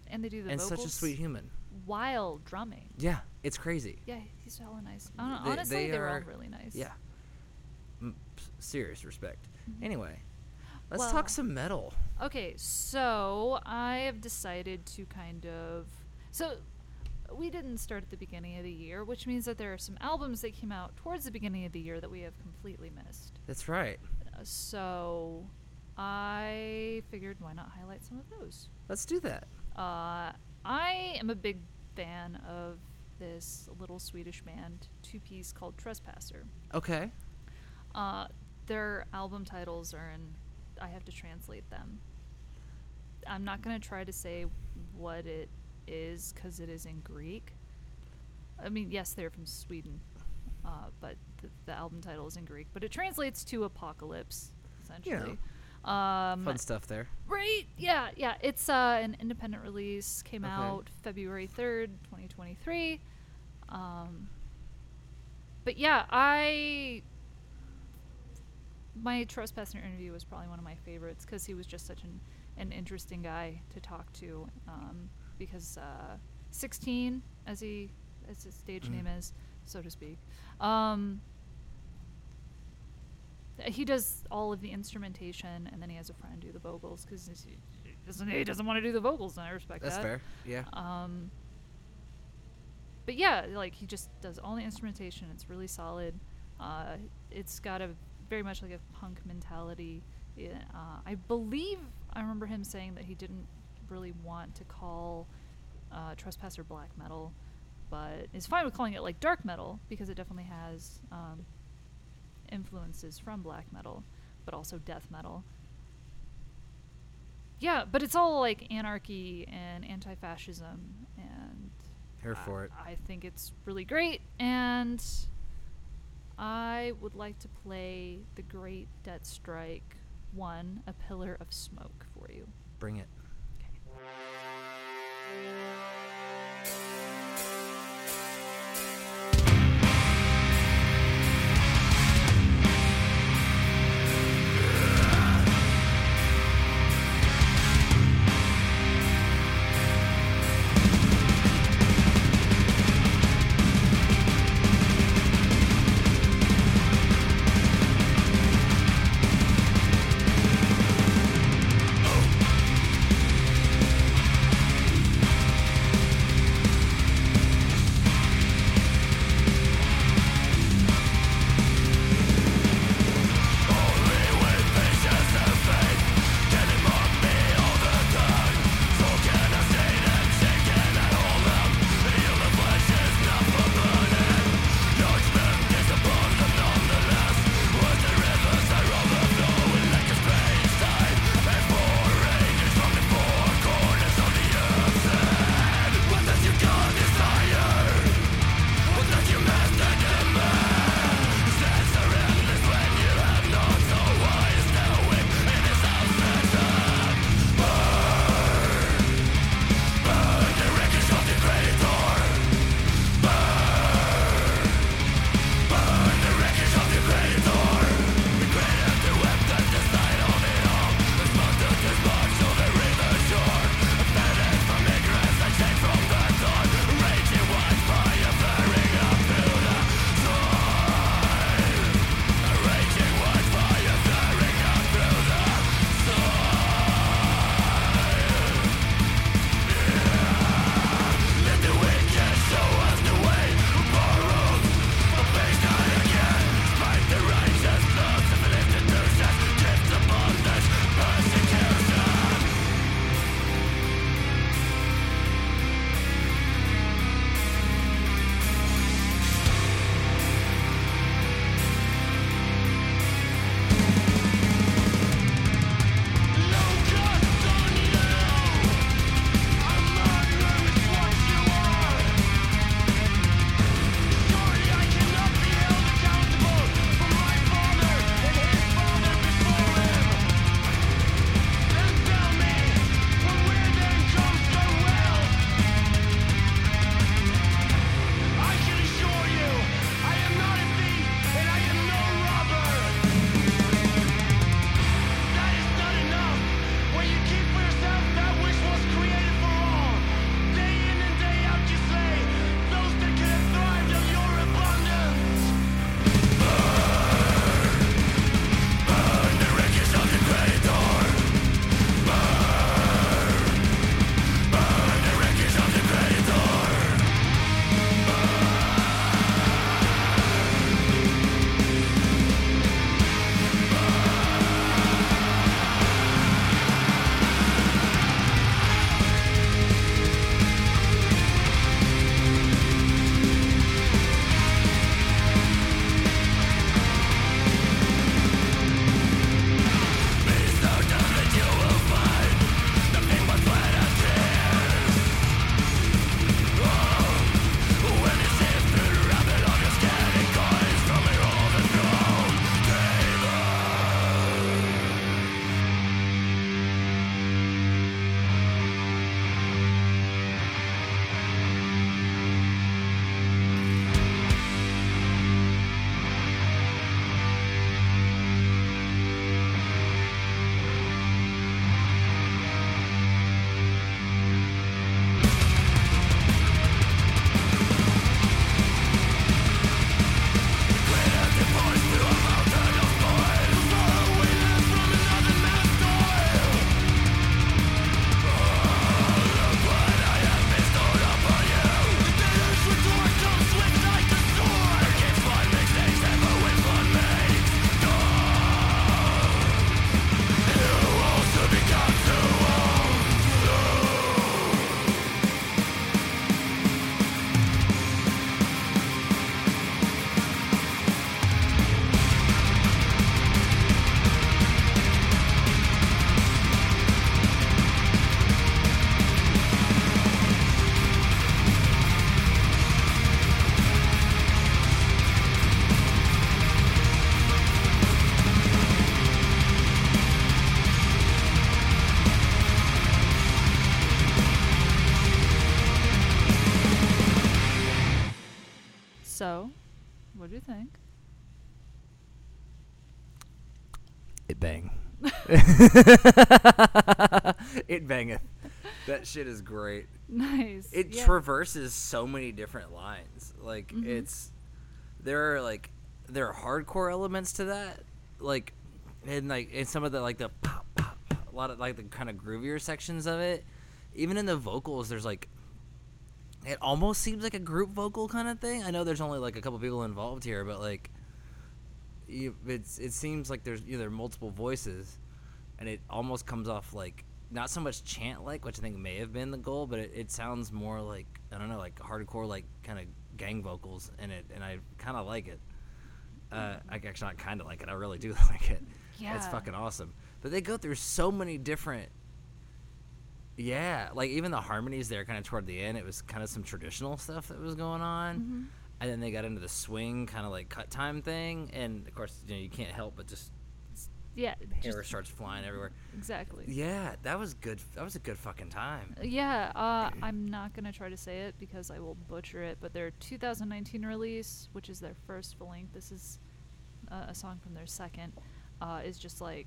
and they do the and vocals. such a sweet human. Wild drumming. Yeah, it's crazy. Yeah, he's hella nice. I don't know, They- honestly, they they, were all really nice. Yeah. M- serious respect. Anyway, let's talk Mm-hmm. Some metal. Okay, so I have decided to kind of. So we didn't start at the beginning of the year, which means that there are some albums that came out towards the beginning of the year that we have completely missed. That's right. So I figured why not highlight some of those? Let's do that. Uh, I am a big fan of this little Swedish band, two piece called Trespasser. Okay. Uh, their album titles are in. I have to translate them. I'm not gonna try to say what it is because it is in Greek. I mean, yes, they're from Sweden, uh, but the, the album title is in Greek. But it translates to apocalypse, essentially. Um, Fun stuff there. Right? Yeah, yeah. It's uh, an independent release. Came Okay. out February third, twenty twenty three. Um, but yeah, I my trespasser interview was probably one of my favorites because he was just such an an interesting guy to talk to. Um, because uh, sixteen, as he as his stage name is, so to speak. Um, he does all of the instrumentation, and then he has a friend do the vocals because he doesn't he doesn't want to do the vocals, and I respect That's that. That's fair. Yeah. Um, but yeah, like he just does all the instrumentation. It's really solid. Uh, it's got a very much like a punk mentality. Yeah, uh, I believe I remember him saying that he didn't really want to call uh, Trespasser black metal, but is fine with calling it like dark metal because it definitely has um, influences from black metal, but also death metal. Yeah, but it's all like anarchy and anti-fascism, and Here I- for it. I think it's really great, and I would like to play the Great Debt Strike one, A Pillar of Smoke, for you. Bring it. [laughs] it bangeth. That shit is great. Nice. It yeah. traverses so many different lines. Like Mhm. it's there are like there are hardcore elements to that. Like and like in some of the like the pop pop, pop, a lot of like the kind of groovier sections of it. Even in the vocals there's like it almost seems like a group vocal kind of thing. I know there's only like a couple people involved here, but like you, it's it seems like there's you know, there are multiple voices, and it almost comes off like not so much chant like, which I think may have been the goal, but it, it sounds more like I don't know, like hardcore, like kind of gang vocals in it, and I kind of like it. Uh, I actually not kind of like it. I really do [laughs] like it. Yeah, it's fucking awesome. But they go through so many different. Yeah, like even the harmonies there, kind of toward the end, it was kind of some traditional stuff that was going on, Mm-hmm. and then they got into the swing, kind of like cut time thing, and of course, you know, you can't help but just Yeah. hair just- starts flying everywhere. exactly. Yeah, that was good. That was a good fucking time. Yeah, uh, I'm not gonna try to say it because I will butcher it. But their 2019 release, which is their first full length, this is uh, a song from their second, uh, is just like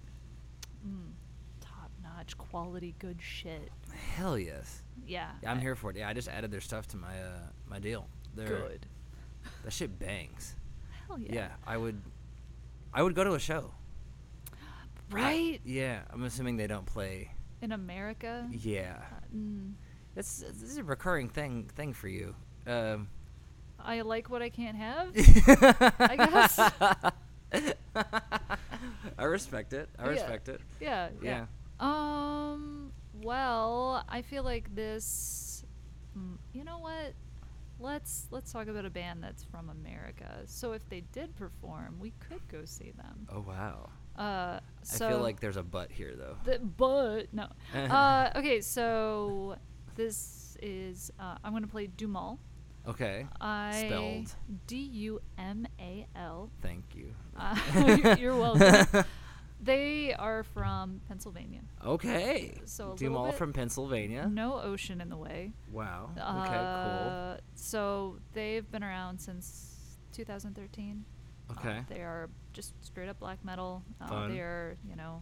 mm, top notch quality, good shit. Hell yes. Yeah, Yeah, I'm I- here for it. Yeah, I just added their stuff to my uh my deal. They're, Good. That shit bangs. Hell yeah. Yeah. I would. I would go to a show. Right Yeah, I'm assuming they don't play. in America. Yeah, Mm, that's this is a recurring thing thing for you. Um, I like what I can't have. [laughs] I guess. I respect it. I Yeah. respect it. Yeah, Yeah. yeah. Um. Well, I feel like this. mm, You know what? Let's let's talk about a band that's from America. So if they did perform, we could go see them. Oh wow. Uh. So I feel like there's a butt here though. the but no. [laughs] uh. Okay. So this is. Uh, I'm gonna play Dumal. Okay. I Spelled. D U M A L. Thank you. Uh, you're- [laughs] [laughs] you're welcome. They are from Pennsylvania. Okay. So a Do 'em little all bit- from Pennsylvania. No ocean in the way. Wow. Okay. Cool. Uh, So they've been around since 2013. Okay. they are just straight up black metal. Uh, they are, you know,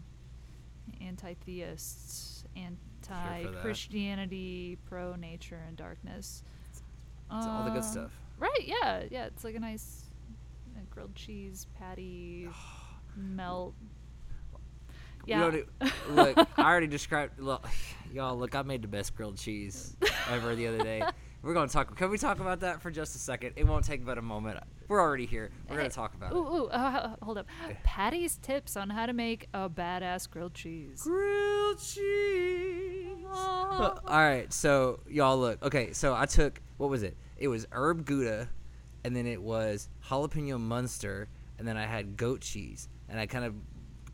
anti-theists, anti-Christianity, pro-nature and darkness. It's all the good Uh, stuff. Right? Yeah, yeah. It's like a nice uh, grilled cheese patty [sighs] melt. Yeah. look, I already described. [laughs] Look, y'all, look, I made the best grilled cheese ever the other day. [laughs] We're gonna talk. Can we talk about that for just a second? It won't take but a moment. We're already here. We're gonna eh, talk about ooh, it. Ooh, uh, uh hold up. Eh. Patty's tips on how to make a badass grilled cheese. Grilled cheese. [laughs] Oh. all right, so y'all look. Okay, so I took what was it? It was herb gouda, and then it was jalapeno munster, and then I had goat cheese, and I kind of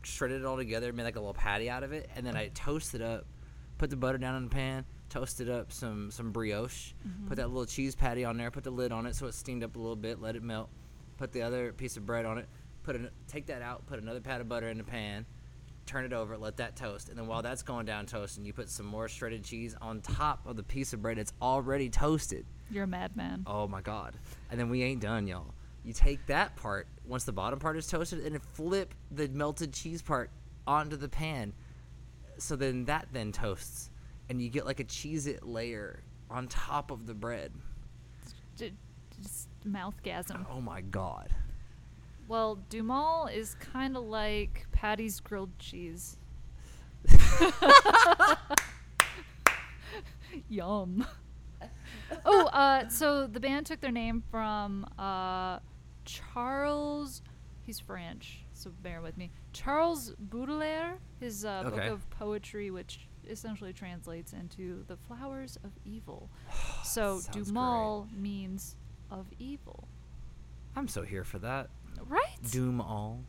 shredded it all together, made like a little patty out of it, and then I toasted up, put the butter down in the pan, toasted up some some brioche, mm-hmm. put that little cheese patty on there, put the lid on it so it steamed up a little bit, let it melt, put the other piece of bread on it, put an, take that out, put another pat of butter in the pan, turn it over, let that toast, and then while that's going down toasting, you put some more shredded cheese on top of the piece of bread that's already toasted. You're a madman. Oh my god! And then we ain't done, y'all. You take that part once the bottom part is toasted, and flip the melted cheese part onto the pan. So then that then toasts, and you get like a cheese it layer on top of the bread. Just mouthgasm. Oh my god! Well, Dumal is kind of like Patty's grilled cheese. [laughs] Yum. oh, uh, so the band took their name from uh, Charles. He's French, so bear with me. Charles Baudelaire, his uh, book of poetry, which essentially translates into the flowers of evil. [sighs] so Dumal means of evil, I'm so here for that. right? Doom all.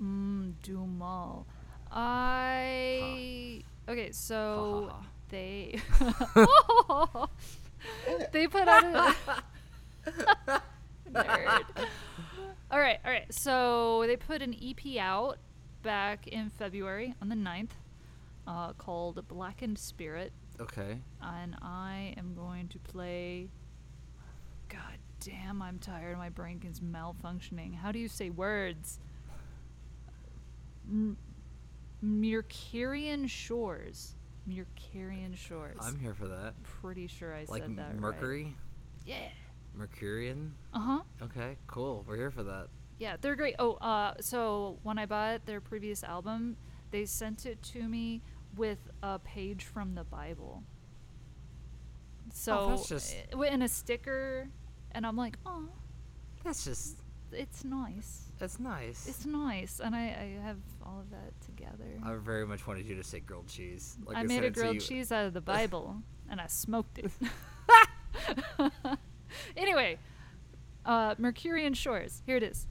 Mm, Dumal. I okay, so ha. they [laughs] they put out a [laughs] nerd. All right, all right. So they put an EP out back in February on the 9th uh, called Blackened Spirit, Okay. and I am going to play. God damn, I'm tired. My brain is malfunctioning. How do you say words? M- Mercurian Shores. Mercurian Shores. I'm here for that. pretty sure I Like said that right. Mercury, Yeah. Mercurian. Uh huh. Okay, cool. We're here for that. Yeah, they're great. Oh, uh, so when I bought their previous album, they sent it to me with a page from the Bible. So Oh, just- uh, in a sticker, and I'm like, oh, That's just it's nice. that's nice. It's nice, and I, I have all of that together. I very much wanted you to say grilled cheese. Like I I made a grilled cheese out of the Bible, and I smoked it. [laughs] [laughs] anyway, uh, Mercurian Shores. Here it is.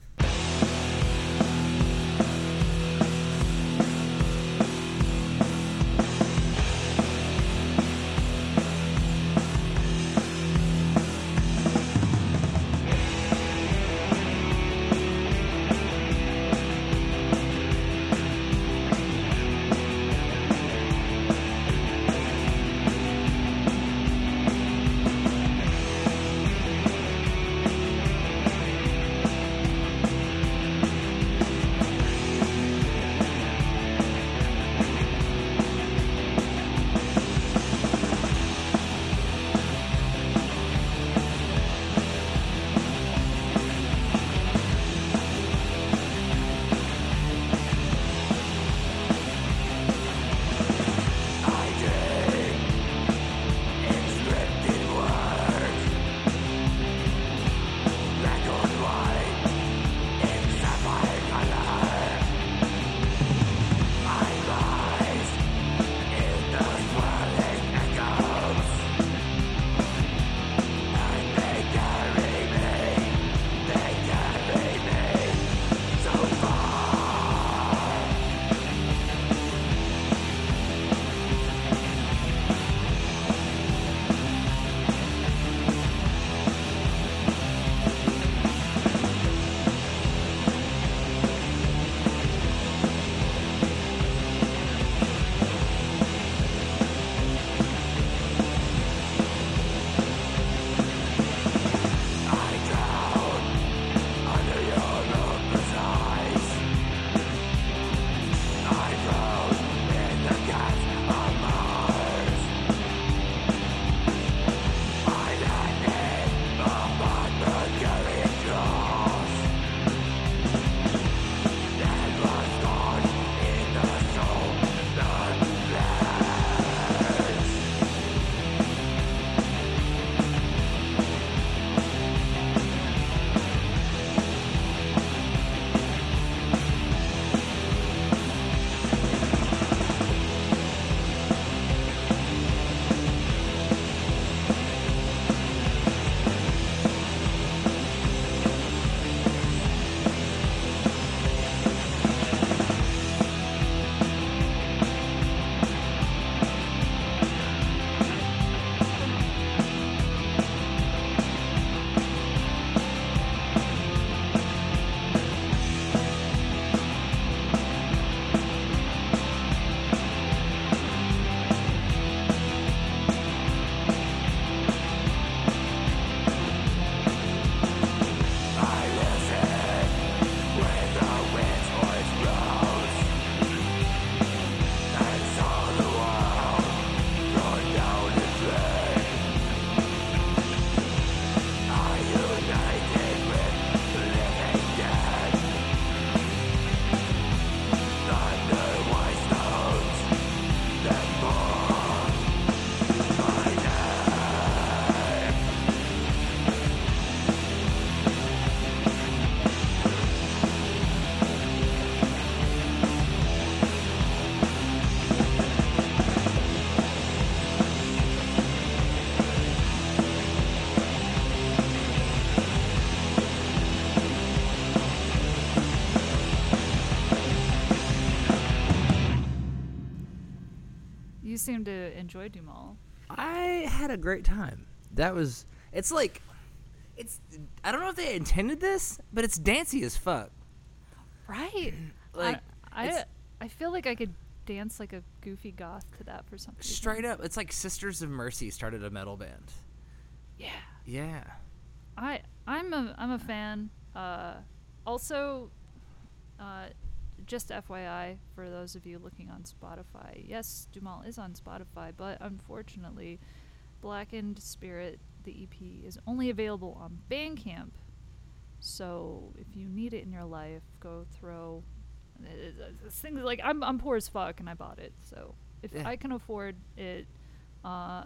Seem to enjoy Dumal. I had a great time. That was. It's like, it's. I don't know if they intended this, but it's dancey as fuck. Right. [clears throat] Like, I, I, I feel like I could dance like a goofy goth to that for some reason. Straight up, it's like Sisters of Mercy started a metal band. Yeah. Yeah. I I'm a I'm a fan. Uh, also, uh, just FYI for those of you looking on Spotify, yes, Dumal is on Spotify, but unfortunately, Blackened Spirit, the EP, is only available on Bandcamp. So if you need it in your life, go throw. uh, This thing is like I'm I'm poor as fuck and I bought it. So if Yeah. I can afford it, uh,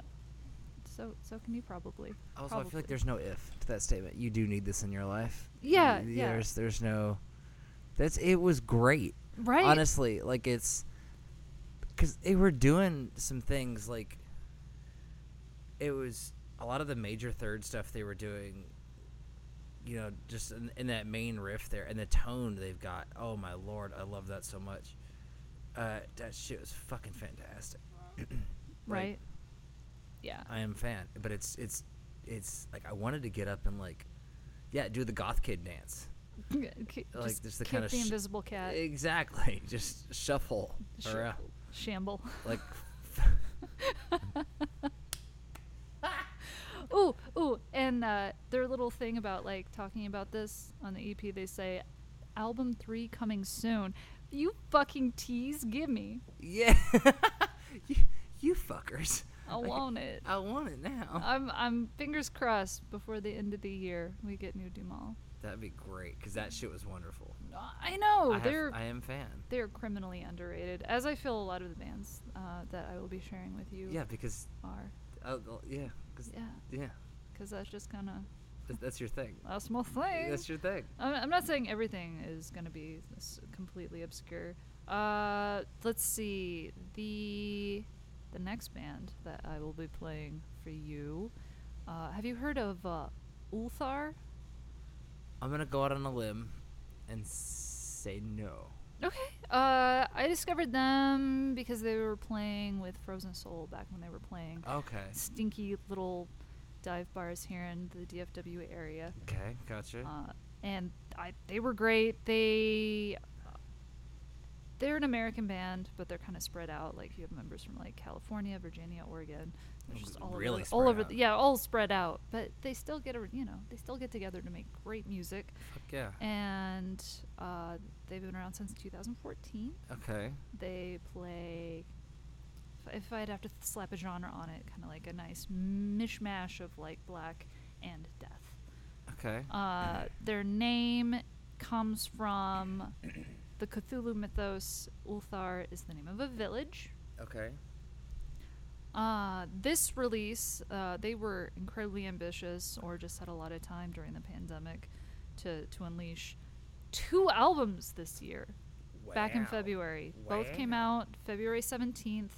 so so can you probably. Also, I feel Probably. like there's no if to that statement. You do need this in your life. Yeah, yeah. There's there's no. That's it was great. right. Honestly, like it's because they were doing some things like it was a lot of the major third stuff they were doing. You know, just in, in that main riff there and the tone they've got. Oh my lord, I love that so much. Uh, that shit was fucking fantastic. [clears throat] right. Yeah. I am a fan, but it's it's it's like I wanted to get up and like, yeah, do the goth kid dance. K- Like, just just the kick kinda the sh- invisible cat. Exactly, [laughs] just shuffle Sh- around Shamble. like. [laughs] Ooh, ooh, and uh, their little thing about like talking about this on the EP, they say, album three coming soon. You fucking tease, give me. Yeah, [laughs] you, you fuckers. I want it. I want it now. I'm I'm fingers crossed before the end of the year we get new Dumal. That'd be great because that shit was wonderful. I know I, have- they're I am fan. they're criminally underrated, as I feel a lot of the bands uh, that I will be sharing with you Yeah, because are. uh, yeah, 'cause- Yeah, yeah, because that's just kind of that's, that's your thing. [laughs] that's my thing. That's your thing. I'm, I'm not saying everything is going to be s- completely obscure. Uh, let's see the the next band that I will be playing for you. Uh, have you heard of uh, Ulthar? I'm gonna go out on a limb and say no. Okay. Uh, I discovered them because they were playing with Frozen Soul back when they were playing Okay. stinky little dive bars here in the DFW area. Okay, gotcha. uh, and I, they were great. They they're an American band, but they're kind of spread out. Like you have members from like California, Virginia, Oregon. Just all Really over, all over. The, yeah, all spread out. But they still get a, you know they still get together to make great music. Fuck yeah. And uh, they've been around since 2014. Okay. They play. if- If I'd have to slap a genre on it, kind of like a nice mishmash of like black and death. Okay. Uh, their name comes from [coughs] the Cthulhu mythos. Ulthar is the name of a village. Okay. Uh, this release, uh, they were incredibly ambitious, or just had a lot of time during the pandemic to to unleash two albums this year. Back in Wow. February, both came out February seventeenth.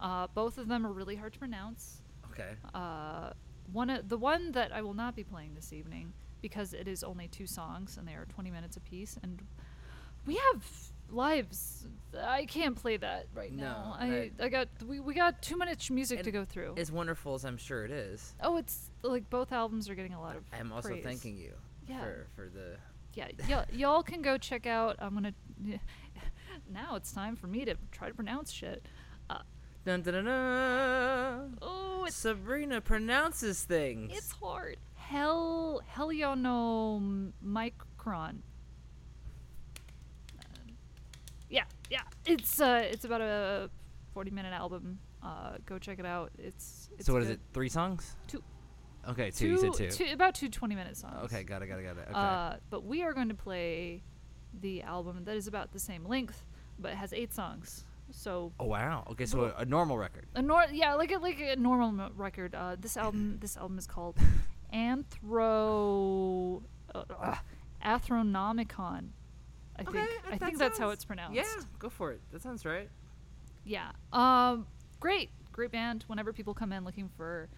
Uh, both of them are really hard to pronounce. Okay. Uh, one the one that I will not be playing this evening because it is only two songs and they are 20 minutes apiece and we have lives. I can't play that right now. No, I I got we, we got too much music to go through. As wonderful as I'm sure it is, oh, it's like both albums are getting a lot of I'm also praise. thanking you Yeah. for for the Yeah, y'all, y'all can go check out. I'm gonna. [laughs] now it's time for me to try to pronounce shit. Uh, dun dun dun. dun. oh, it's Sabrina pronounces things. It's hard. Hell, helionomicron. Uh, yeah. It's uh, it's about a forty-minute album. Uh, go check it out. It's, it's so what is good. it? Three songs? Two. Okay, two. you said two. about two 20-minute songs. Okay, got it, got it, got it. Okay. Uh, but we are going to play the album that is about the same length, but has eight songs. So oh wow. Okay, so a, a normal record. a nor- yeah, like a, like a normal mo- record. Uh, this [laughs] album this album is called [laughs] Anthro uh, Athronomicon. I think I that think that's how it's pronounced. Yeah, go for it. That sounds right. Yeah. Um. Great. Great band. Whenever people come in looking for,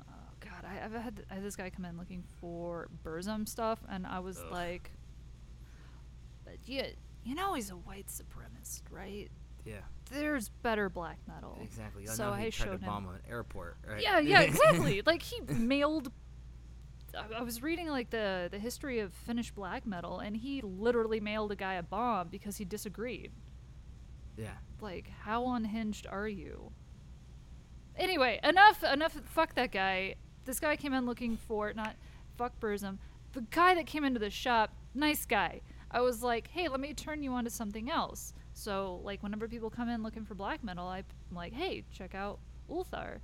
oh God, I, I've had, I had this guy come in looking for Burzum stuff, and I was Ugh. like, but yeah, you know he's a white supremacist, right? Yeah, There's better black metal. exactly. I So know I showed to him. bomb an airport, right? Yeah, yeah, exactly. [laughs] like he mailed. I, I was reading like the the history of Finnish black metal, and he literally mailed a guy a bomb because he disagreed. yeah. Like, how unhinged are you? Anyway, enough, enough. Fuck that guy. This guy came in looking for not fuck Burzum. The guy that came into the shop, nice guy. I was like, hey, let me turn you on to something else. So, like, whenever people come in looking for black metal, I'm like, hey, check out Ulthar.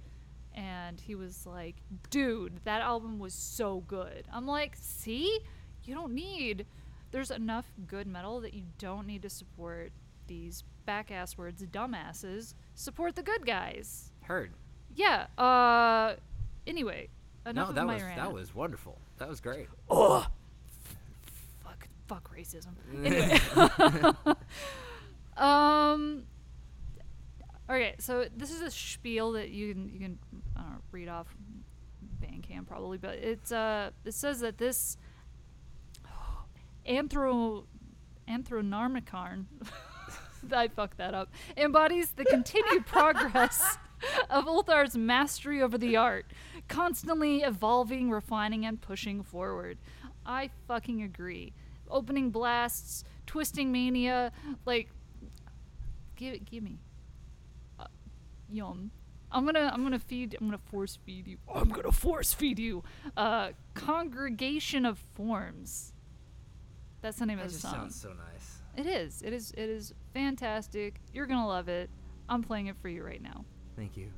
And he was like, dude, that album was so good. I'm like, see? You don't need. There's enough good metal that you don't need to support these back ass words, dumbasses. Support the good guys. Heard. Yeah. Uh. Anyway, enough no, of that my was rant. that was wonderful. That was great. Ugh. Fuck. Fuck racism. Anyway. [laughs] [laughs] um. Okay, so this is a spiel that you can you can read off Bandcamp probably, but it's uh it says that this [gasps] anthro anthronarmicarn [laughs] I fucked that up embodies the continued progress [laughs] of Ulthar's mastery over the art, constantly evolving, refining, and pushing forward. I fucking agree. Opening blasts, twisting mania, like give give me yum. I'm gonna I'm gonna feed I'm gonna force feed you. I'm gonna force feed you. Uh, congregation of forms. That's the name That of the just song. sounds so nice. It is. It is. It is fantastic. You're gonna love it. I'm playing it for you right now. Thank you.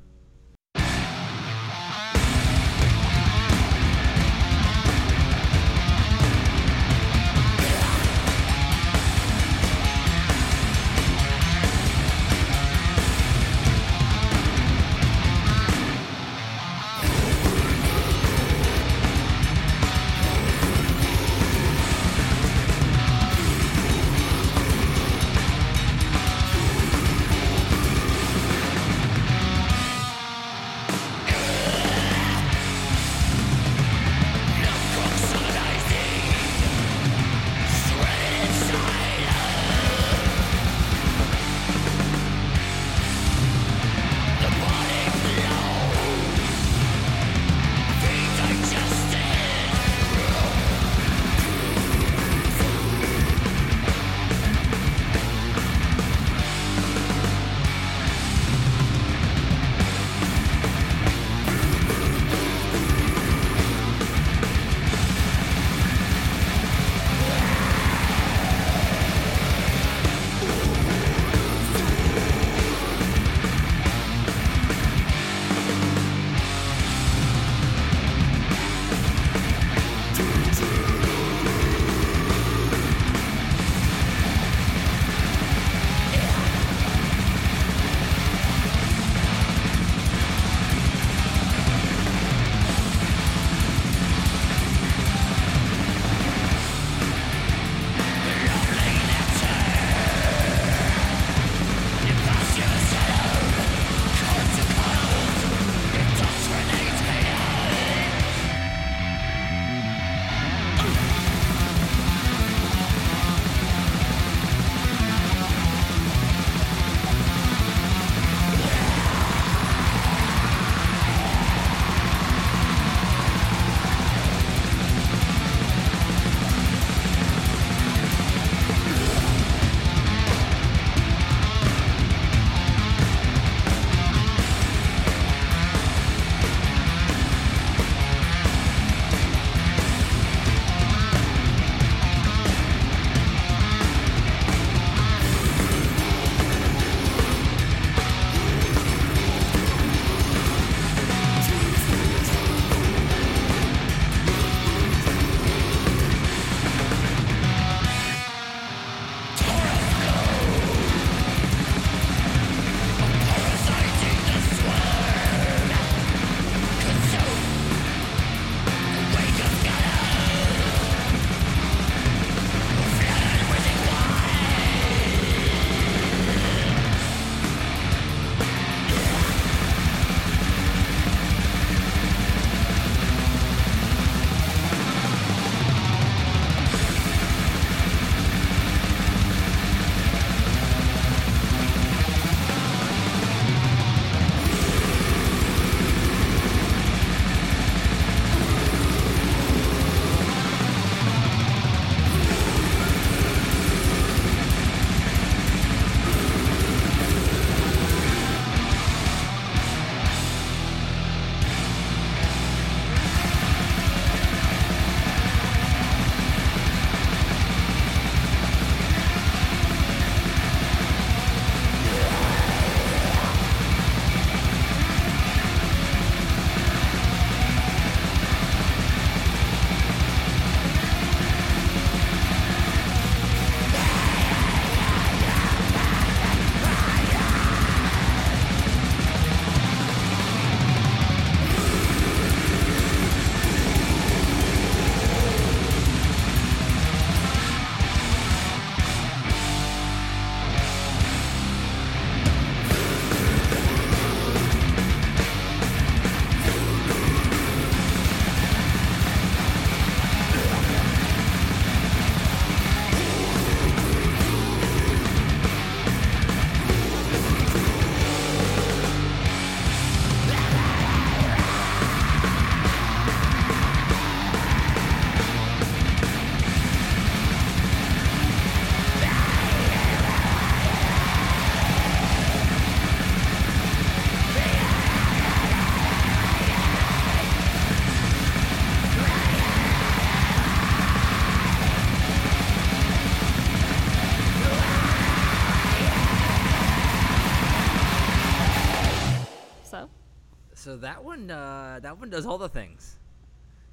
That one, uh, that one does all the things.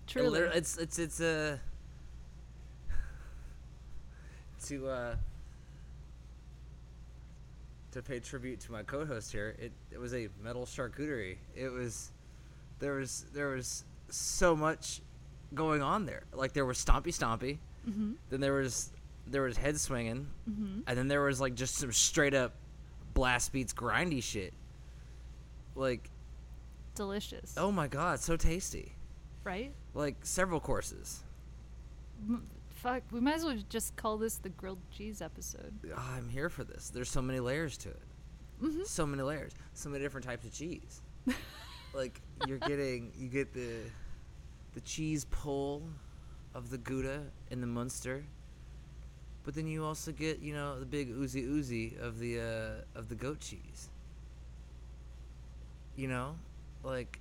It Truly. liter- it's it's it's a [laughs] to uh to pay tribute to my co-host here. It it was a metal charcuterie. It was there was there was so much going on there. Like there was stompy stompy. mm-hmm. Then there was there was head swinging, Mm-hmm. and then there was like just some straight up blast beats grindy shit. Like Delicious. oh my god, so tasty. Right? Like several courses. M- fuck. We might as well just call this the grilled cheese episode. Ah, I'm here for this. There's so many layers to it. Mm-hmm. So many layers. So many different types of cheese. [laughs] like you're getting, you get the the cheese pull of the Gouda and the Munster, but then you also get, you know, the big oozy oozy of the uh, of the goat cheese. You know, like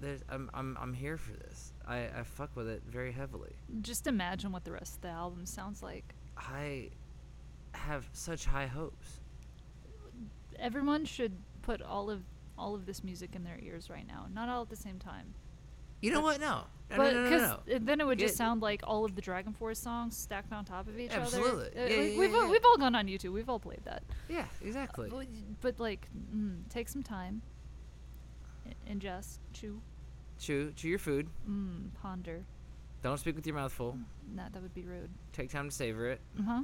there's, I'm I'm I'm here for this. I I fuck with it very heavily. Just imagine what the rest of the album sounds like. I have such high hopes. Everyone should put all of all of this music in their ears right now. Not all at the same time. You know what? No. No, but no, no, no, because then it would just sound like all of the DragonForce songs stacked on top of each Absolutely. other. Uh, Yeah, yeah, we've all, we've all gone on YouTube. We've all played that. Yeah, exactly. But, but like, mm, take some time. Ingest, chew, Chew, chew your food. mm, ponder. Don't speak with your mouth full. Nah, that would be rude. Take time to savor it. Uh huh.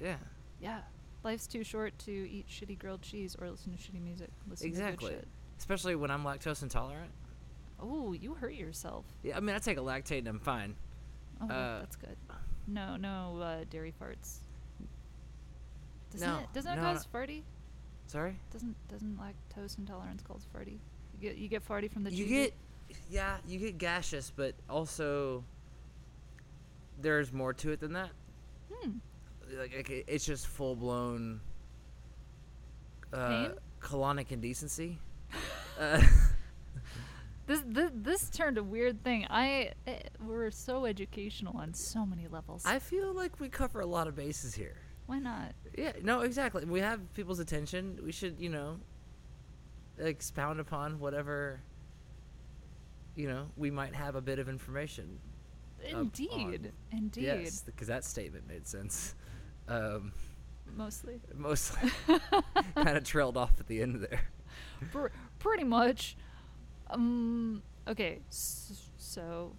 Yeah, Yeah. Life's too short to eat shitty grilled cheese or listen to shitty music. Listen exactly. to good shit. Especially when I'm lactose intolerant. Oh, you hurt yourself. Yeah, I mean, I take a Lactaid and I'm fine. Oh, Uh, that's good. No, no uh, dairy farts. Doesn't No, it? Doesn't it no, cause farty? Sorry. Doesn't doesn't lactose intolerance cause farty? You get you get farty from the you get, yeah, you get gaseous, but also there's more to it than that. Hmm. Like, like, it- it's just full blown uh, Pain? colonic indecency. [laughs] uh, [laughs] This, this this turned a weird thing. I eh, we're so educational on so many levels. I feel like we cover a lot of bases here. Why not? Yeah, no, exactly. We have people's attention. We should, you know, expound upon whatever, you know, we might have a bit of information. Indeed, indeed. Yes, because that statement made sense. Um, Mostly, mostly [laughs] kind of trailed off at the end there. Pr- pretty much. Um. Okay. S- so,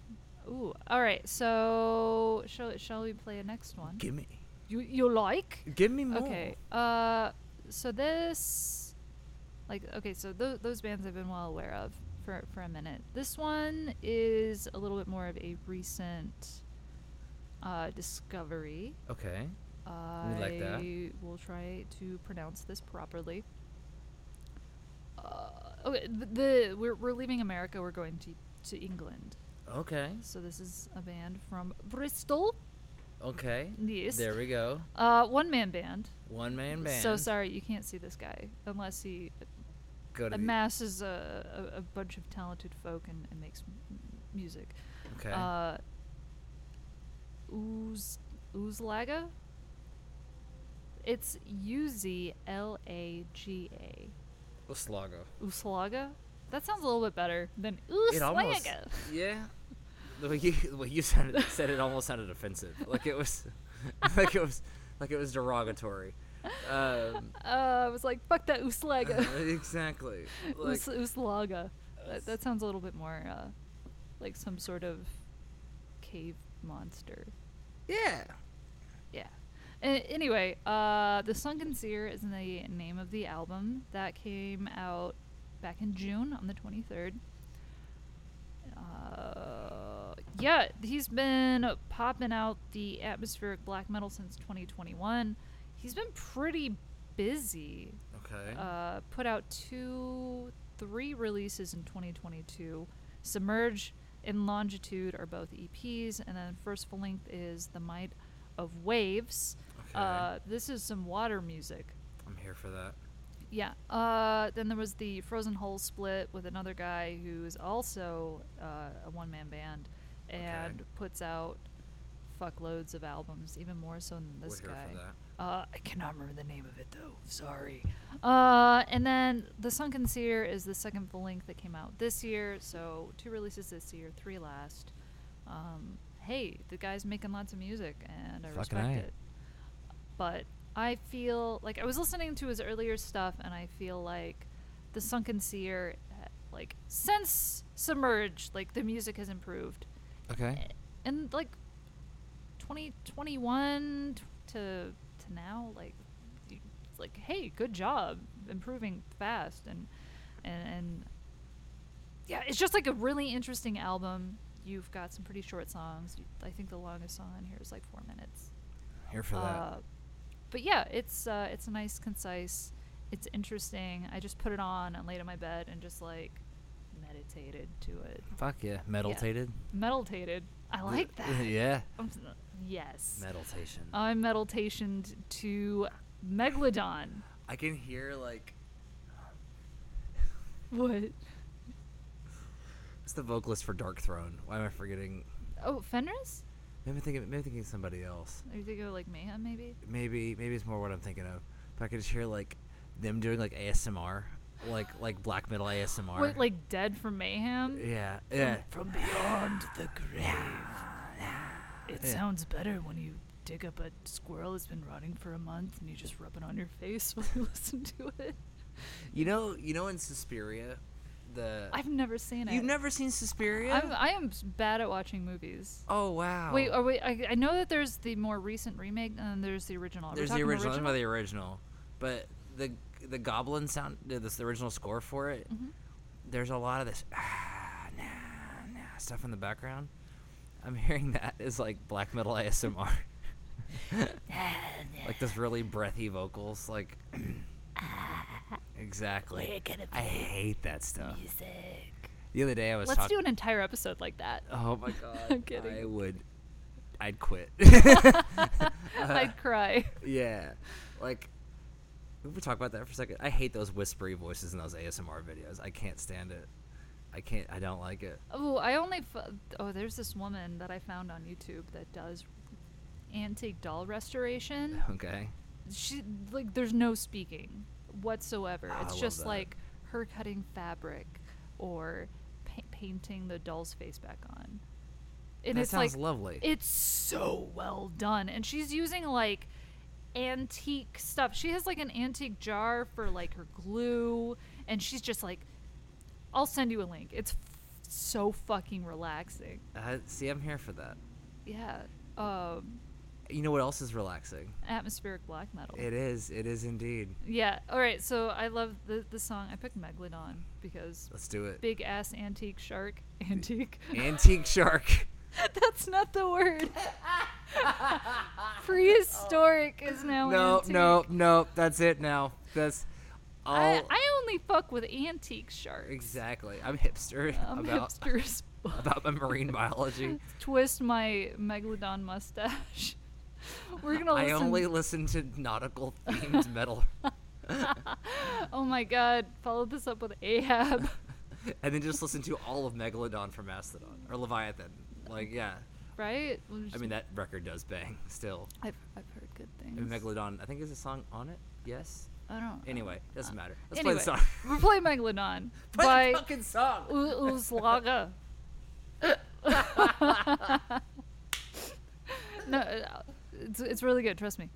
ooh. All right. So, shall shall we play a next one? Give me, You you like? give me more. Okay. Uh, so this, like, okay, so th- those bands I've been well aware of for for a minute. This one is a little bit more of a recent uh, discovery. Okay. I We like that. will try to pronounce this properly. Uh, okay, the, the we're we're leaving America. We're going to to England. Okay. So this is a band from Bristol. Okay. Yes. There we go. Uh, one man band. One man band. So sorry, you can't see this guy unless he Go to the, amasses a, a, a bunch of talented folk and, and makes m- music. Okay. Uh, Uz Uzlaga. It's U Z L A G A. Uslaga. Uslaga. That sounds a little bit better than It almost. Uslaga. Yeah. The way you, the way you sounded, said it almost sounded offensive. Like it was, [laughs] like it was, like it was derogatory. Um, [laughs] Uh, I was like, fuck that Uslaga. [laughs] exactly. [laughs] Like, Us- Uslaga. That, that sounds a little bit more uh, like some sort of cave monster. yeah. Yeah. A- anyway, uh, The Sunken Seer is the name of the album that came out back in June on the 23rd. Uh, yeah, he's been popping out the atmospheric black metal since 2021. He's been pretty busy. Okay. Uh, put out two, three releases in 2022. Submerge and Longitude are both EPs, and then first full length is The Might of Waves. okay. Uh, this is some water music. I'm here for that. Yeah. Uh, then there was the Frozen Hole split with another guy who's also uh, a one man band and Okay. puts out fuckloads of albums, even more so than this We're guy. Uh, I cannot remember the name of it though. Sorry. Uh, and then the Sunken Seer is the second full length that came out this year. So two releases this year, three last. Um, hey, the guy's making lots of music, and I Fucking respect it. But I feel like I was listening to his earlier stuff, and I feel like the Sunken Seer, uh, like since Submerged, like the music has improved Okay. and like 2021 to to now like it's like hey good job improving fast and and and yeah it's just like a really interesting album you've got some pretty short songs i think the longest song on here is like four minutes Here for that. uh, but yeah it's uh it's a nice concise it's interesting i just put it on and laid in my bed and just like meditated to it Fuck yeah. Meditated. meditated i like that [laughs] yeah. I'm yes. Meditation. I'm meditationed to Megalodon. I can hear like What? it's the vocalist for Darkthrone. Why am I forgetting? Oh, Fenriz? Maybe thinking maybe thinking of somebody else. Are you thinking of like Mayhem, maybe? Maybe maybe it's more what I'm thinking of. But I could just hear like them doing like ASMR, like like black metal ASMR. What, like Dead from Mayhem? yeah, yeah. From beyond the grave. It Yeah. sounds better when you dig up a squirrel that's been rotting for a month and you just rub it on your face [laughs] while you listen to it. You know, you know in Suspiria, the I've never seen it. you've never seen Suspiria? I'm, I am bad at watching movies. oh wow. Wait, are we, I, I know that there's the more recent remake and there's the original. Are There's the original. About the original, but the the Goblin sound, the, this, the original score for it. Mm-hmm. There's a lot of this ah, nah, nah, stuff in the background. I'm hearing that [laughs] is like black metal ASMR. [laughs] like this really breathy vocals, like [clears throat] exactly. I hate that stuff. The other day I was Let's talking. do an entire episode like that. Oh my [laughs] god! I'm kidding. I would. I'd quit. I'd cry. Yeah, like we were talk about that for a second. I hate those whispery voices in those ASMR videos. I can't stand it. I can't. I don't like it. Oh, I only. F- oh, there's this woman that I found on YouTube that does antique doll restoration. [laughs] Okay. She like, there's no speaking whatsoever. Ah, it's just that. like her cutting fabric or pa- painting the doll's face back on. And That it's sounds like lovely. It's so well done, and she's using like antique stuff. She has like an antique jar for like her glue, and she's just like, I'll send you a link. It's f- so fucking relaxing. Uh, see, I'm here for that. Yeah. Um, You know what else is relaxing? atmospheric black metal. It is. It is indeed. yeah. All right. So I love the the song. I picked Megalodon because Let's do it. big ass antique shark. [laughs] Antique. [laughs] Antique shark. [laughs] That's not the word. Prehistoric is now no, antique. no, no. That's it now. That's. I, I only fuck with antique sharks. exactly. I'm hipster [laughs] I'm about hipster as fuck. [laughs] about my marine biology. [laughs] Twist my megalodon mustache. We're gonna I only listen to nautical themed metal, oh my god! Follow this up with Ahab. and then just listen to all of Megalodon from Mastodon or Leviathan. Like, yeah. right? We'll I mean, that record does bang still. I've, I've heard good things. mean, Megalodon, I think is a song on it. Yes. I don't. Anyway, doesn't matter. Let's anyway, play the song. we're playing Megalodon [laughs] Play by the fucking song. U- Uzlaga. [laughs] [laughs] no, uh, it's it's really good. Trust me.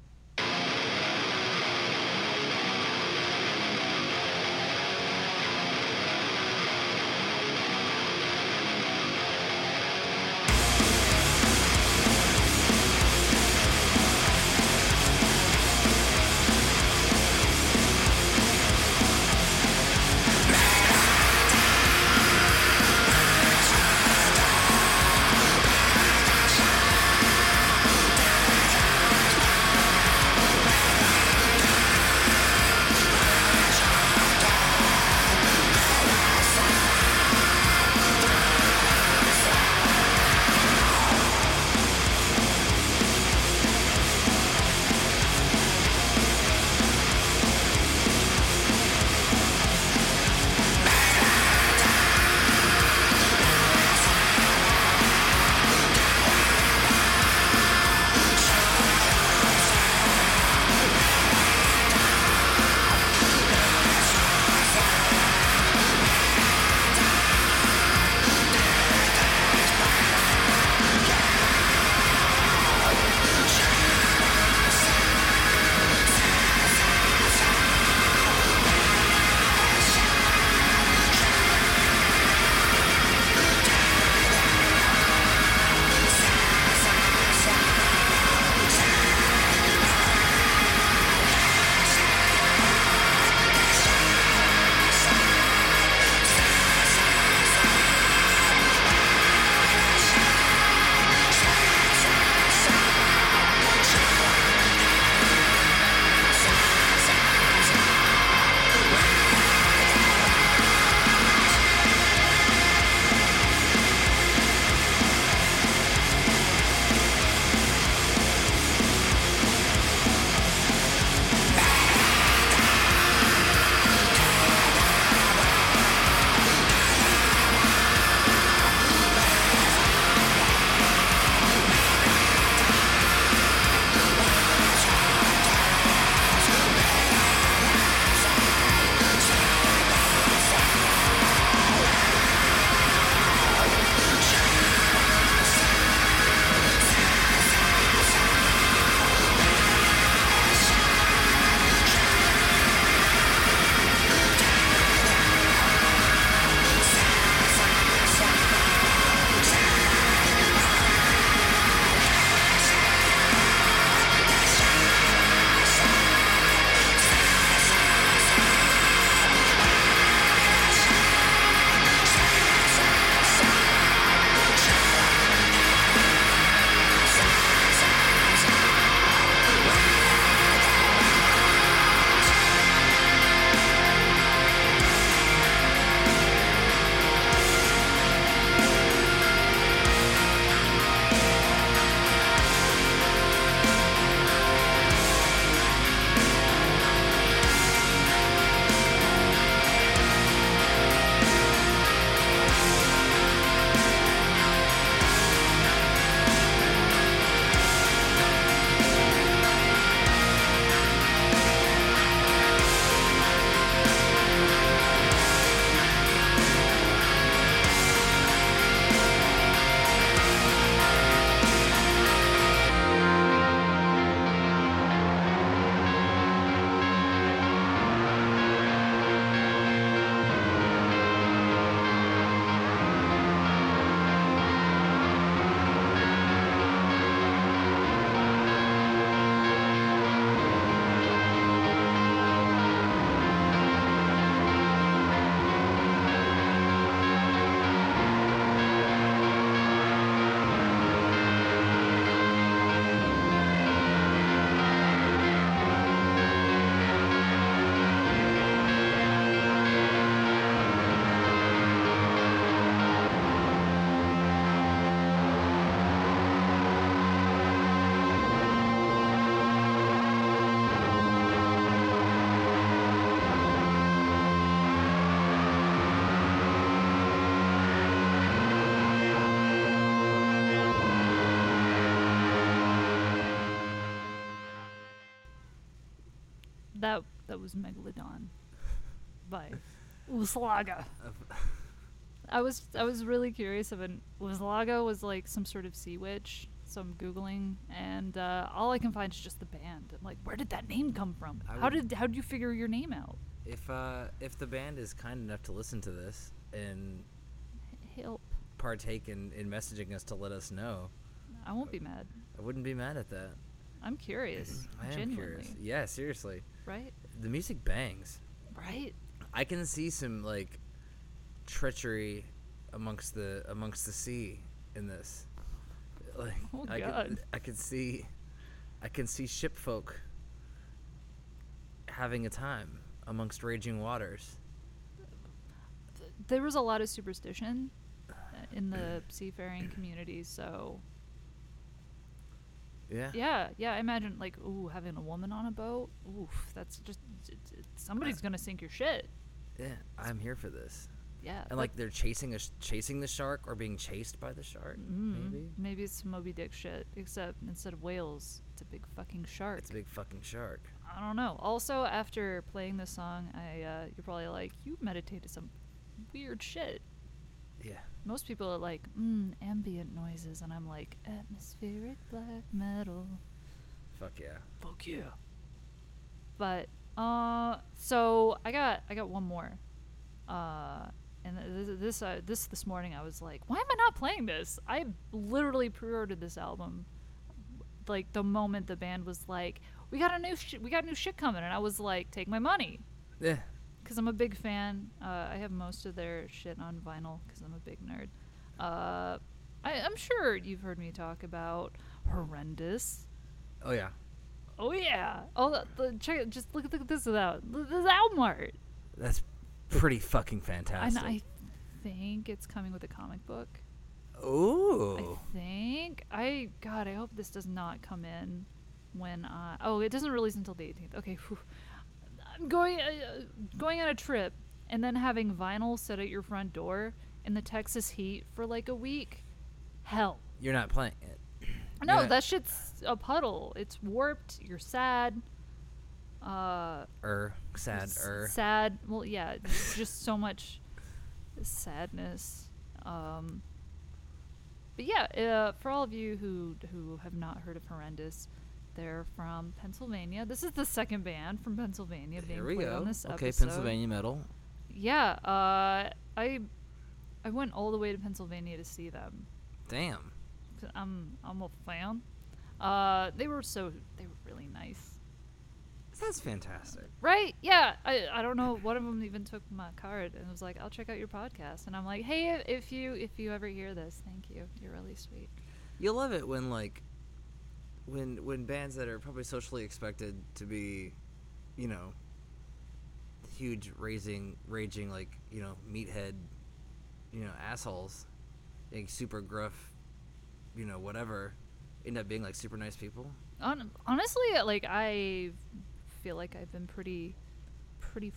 That was Megalodon by Uslaga. I was I was really curious if an Uslaga was like some sort of sea witch. So I'm googling, and uh, all I can find is just the band. I'm like, where did that name come from? I how did how did you figure your name out? If uh, if the band is kind enough to listen to this and Help! partake in, in messaging us to let us know, I won't be mad. I wouldn't be mad at that. I'm curious. I am genuinely. curious. Yeah, seriously. Right? The music bangs. Right? I can see some like treachery amongst the amongst the sea in this. Like Oh, I God. could I could see I can see ship folk having a time amongst raging waters. There was a lot of superstition uh, in the seafaring community, so Yeah. yeah, yeah. I imagine like, ooh, having a woman on a boat. Oof, that's just it, it, somebody's gonna sink your shit. Yeah, I'm here for this. Yeah, And like they're chasing a sh- chasing the shark or being chased by the shark. mm, Maybe maybe it's Moby Dick shit, except instead of whales, it's a big fucking shark. it's a big fucking shark. I don't know. Also, after playing this song, I uh, you're probably like, you meditated some weird shit. Yeah. Most people are like, mm, ambient noises, and I'm like, atmospheric black metal. Fuck yeah. Fuck yeah. But uh, so I got I got one more. Uh, and th- th- this uh, this this morning I was like, why am I not playing this? I literally pre-ordered this album, like the moment the band was like, we got a new sh- we got new shit coming, and I was like, take my money, Yeah. Because I'm a big fan. Uh, I have most of their shit on vinyl because I'm a big nerd. Uh, I, I'm sure you've heard me talk about horrendous. Oh yeah. Oh yeah! Oh, the, the, check. Just look at look at this without this album art. That's pretty fucking fantastic. And. I think it's coming with a comic book. Ooh. I think. I God, I hope this does not come in when. Uh, oh, it doesn't release until the 18th. Okay, whew. Going uh, going on a trip and then having vinyl set at your front door in the Texas heat for like a week. Hell. You're not playing it. [clears throat] No, Yeah. that shit's a puddle. It's warped. You're sad. Uh, Er, sad, er. sad. Well, yeah, just so much sadness. Um, but yeah, uh, for all of you who who have not heard of Horrendous, they're from Pennsylvania. This is the second band from Pennsylvania being Here we played go. on this Okay, episode. Pennsylvania metal. Yeah, uh, I I went all the way to Pennsylvania to see them. Damn. I'm I'm a fan. Uh, they were so they were really nice. That's fantastic. Right? Yeah. I, I don't know. One of them even took my card and was like, "I'll check out your podcast." And I'm like, "Hey, if you if you ever hear this, thank you. You're really sweet." You'll love it when like when when bands that are probably socially expected to be, you know, huge raising raging like, you know, meathead, you know, assholes, like super gruff, you know, whatever, end up being like super nice people. Hon- honestly, like I feel like I've been pretty pretty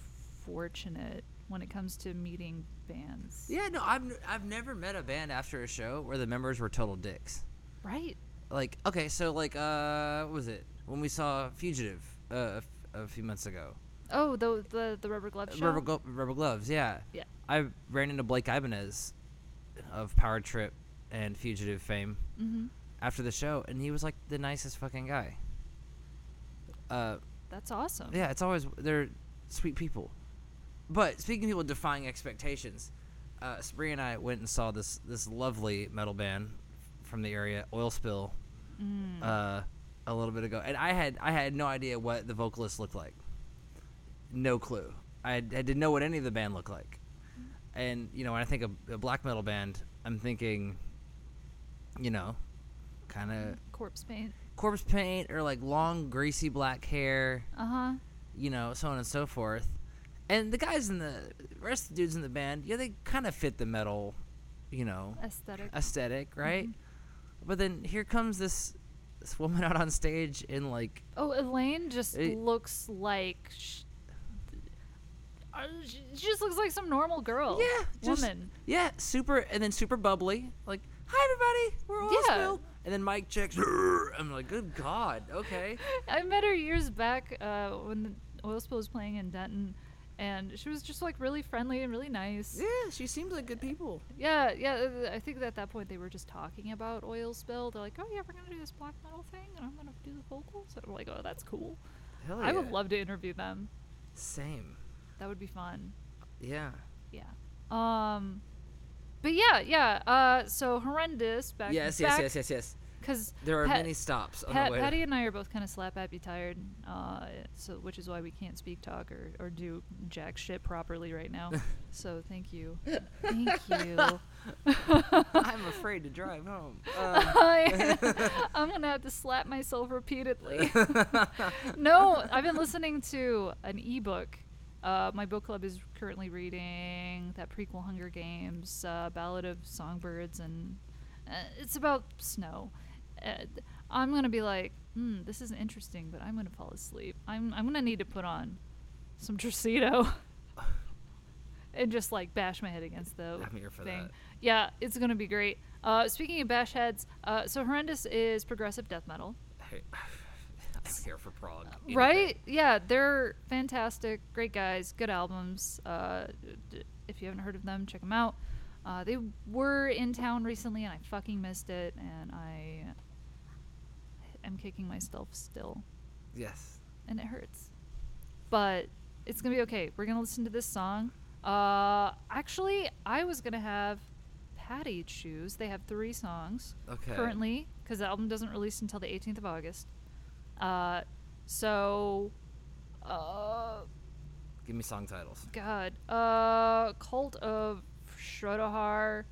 fortunate when it comes to meeting bands. Yeah, no, I've I've never met a band after a show where the members were total dicks. Right? Like, okay, so like, uh, what was it when we saw Fugitive uh, a, f- a few months ago? Oh, the the the rubber glove show. Rubber, glo- rubber gloves, yeah. Yeah. I ran into Blake Ibanez of Power Trip and Fugitive fame mm-hmm. after the show, and he was like the nicest fucking guy. Uh, That's awesome. yeah, it's always they're sweet people. But speaking of people defying expectations, uh, Spree and I went and saw this this lovely metal band from the area, Oil Spill, Mm. uh, a little bit ago, and I had I had no idea what the vocalist looked like. No clue. I, I didn't know what any of the band looked like, and you know when I think of a black metal band, I'm thinking, you know, kind of Corpse paint. corpse paint or like long greasy black hair, Uh huh. you know, so on and so forth. And the guys in the rest of the dudes in the band, yeah, they kind of fit the metal, you know, Aesthetic. aesthetic, right? But then here comes this this woman out on stage in like Oh, Elaine just Eh. looks like. Sh- uh, she she just looks like some normal girl. yeah, just, Woman. yeah, super, and then super bubbly, like hi everybody, we're all Yeah. Spill." and then mic checks. I'm like, good God, okay, [laughs] I met her years back uh, when Oil Spill was playing in Denton, and she was just like really friendly and really nice. Yeah, she seems like good people. Yeah, yeah. I think that at that point they were just talking about Oil Spill. They're like, "Oh yeah, we're gonna do this black metal thing, and I'm gonna do the vocals." And I'm like, "Oh, that's cool. Hell I would love to interview them. Same. That would be fun." Yeah. Yeah. Um. But yeah, yeah. Uh. So horrendous. Back. yes, yes, yes, yes, yes. Because There are many stops on Pat, the way. Patty and I are both kind of slap happy tired, uh, so which is why we can't speak talk or, or do jack shit properly right now. [laughs] so thank you, thank you. [laughs] I'm afraid to drive home. Um, [laughs] I'm gonna have to slap myself repeatedly. no, I've been listening to an ebook. Uh, my book club is currently reading that prequel Hunger Games, uh, Ballad of Songbirds, and uh, it's about snow. Uh, I'm gonna be like, hmm, this is interesting, but I'm gonna fall asleep. I'm I'm gonna need to put on some Trucido [laughs] and just like bash my head against the I'm here for thing. that. Yeah, it's gonna be great. Uh, speaking of bash heads, uh, so horrendous is progressive death metal, hey, [sighs] I'm here for prog. anything. right? Yeah, they're fantastic, great guys, good albums. Uh, d- if you haven't heard of them, check them out. Uh, they were in town recently, and I fucking missed it, and I am kicking myself still, Yes. and it hurts. But it's gonna be okay. We're gonna listen to this song. Uh, actually, I was gonna have Patty choose. They have three songs Okay. currently because the album doesn't release until the 18th of August. Uh, so, uh, Give me song titles. God, uh, Cult of Shrodahar,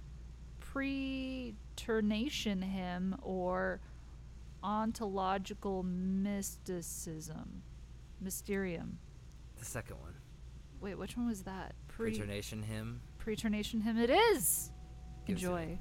Preternatural Hymn, or Ontological Mysticism, Mysterium. The second one. Wait, which one was that? Pre- Preternatural hymn. Preternatural Hymn. It is. Give. Enjoy.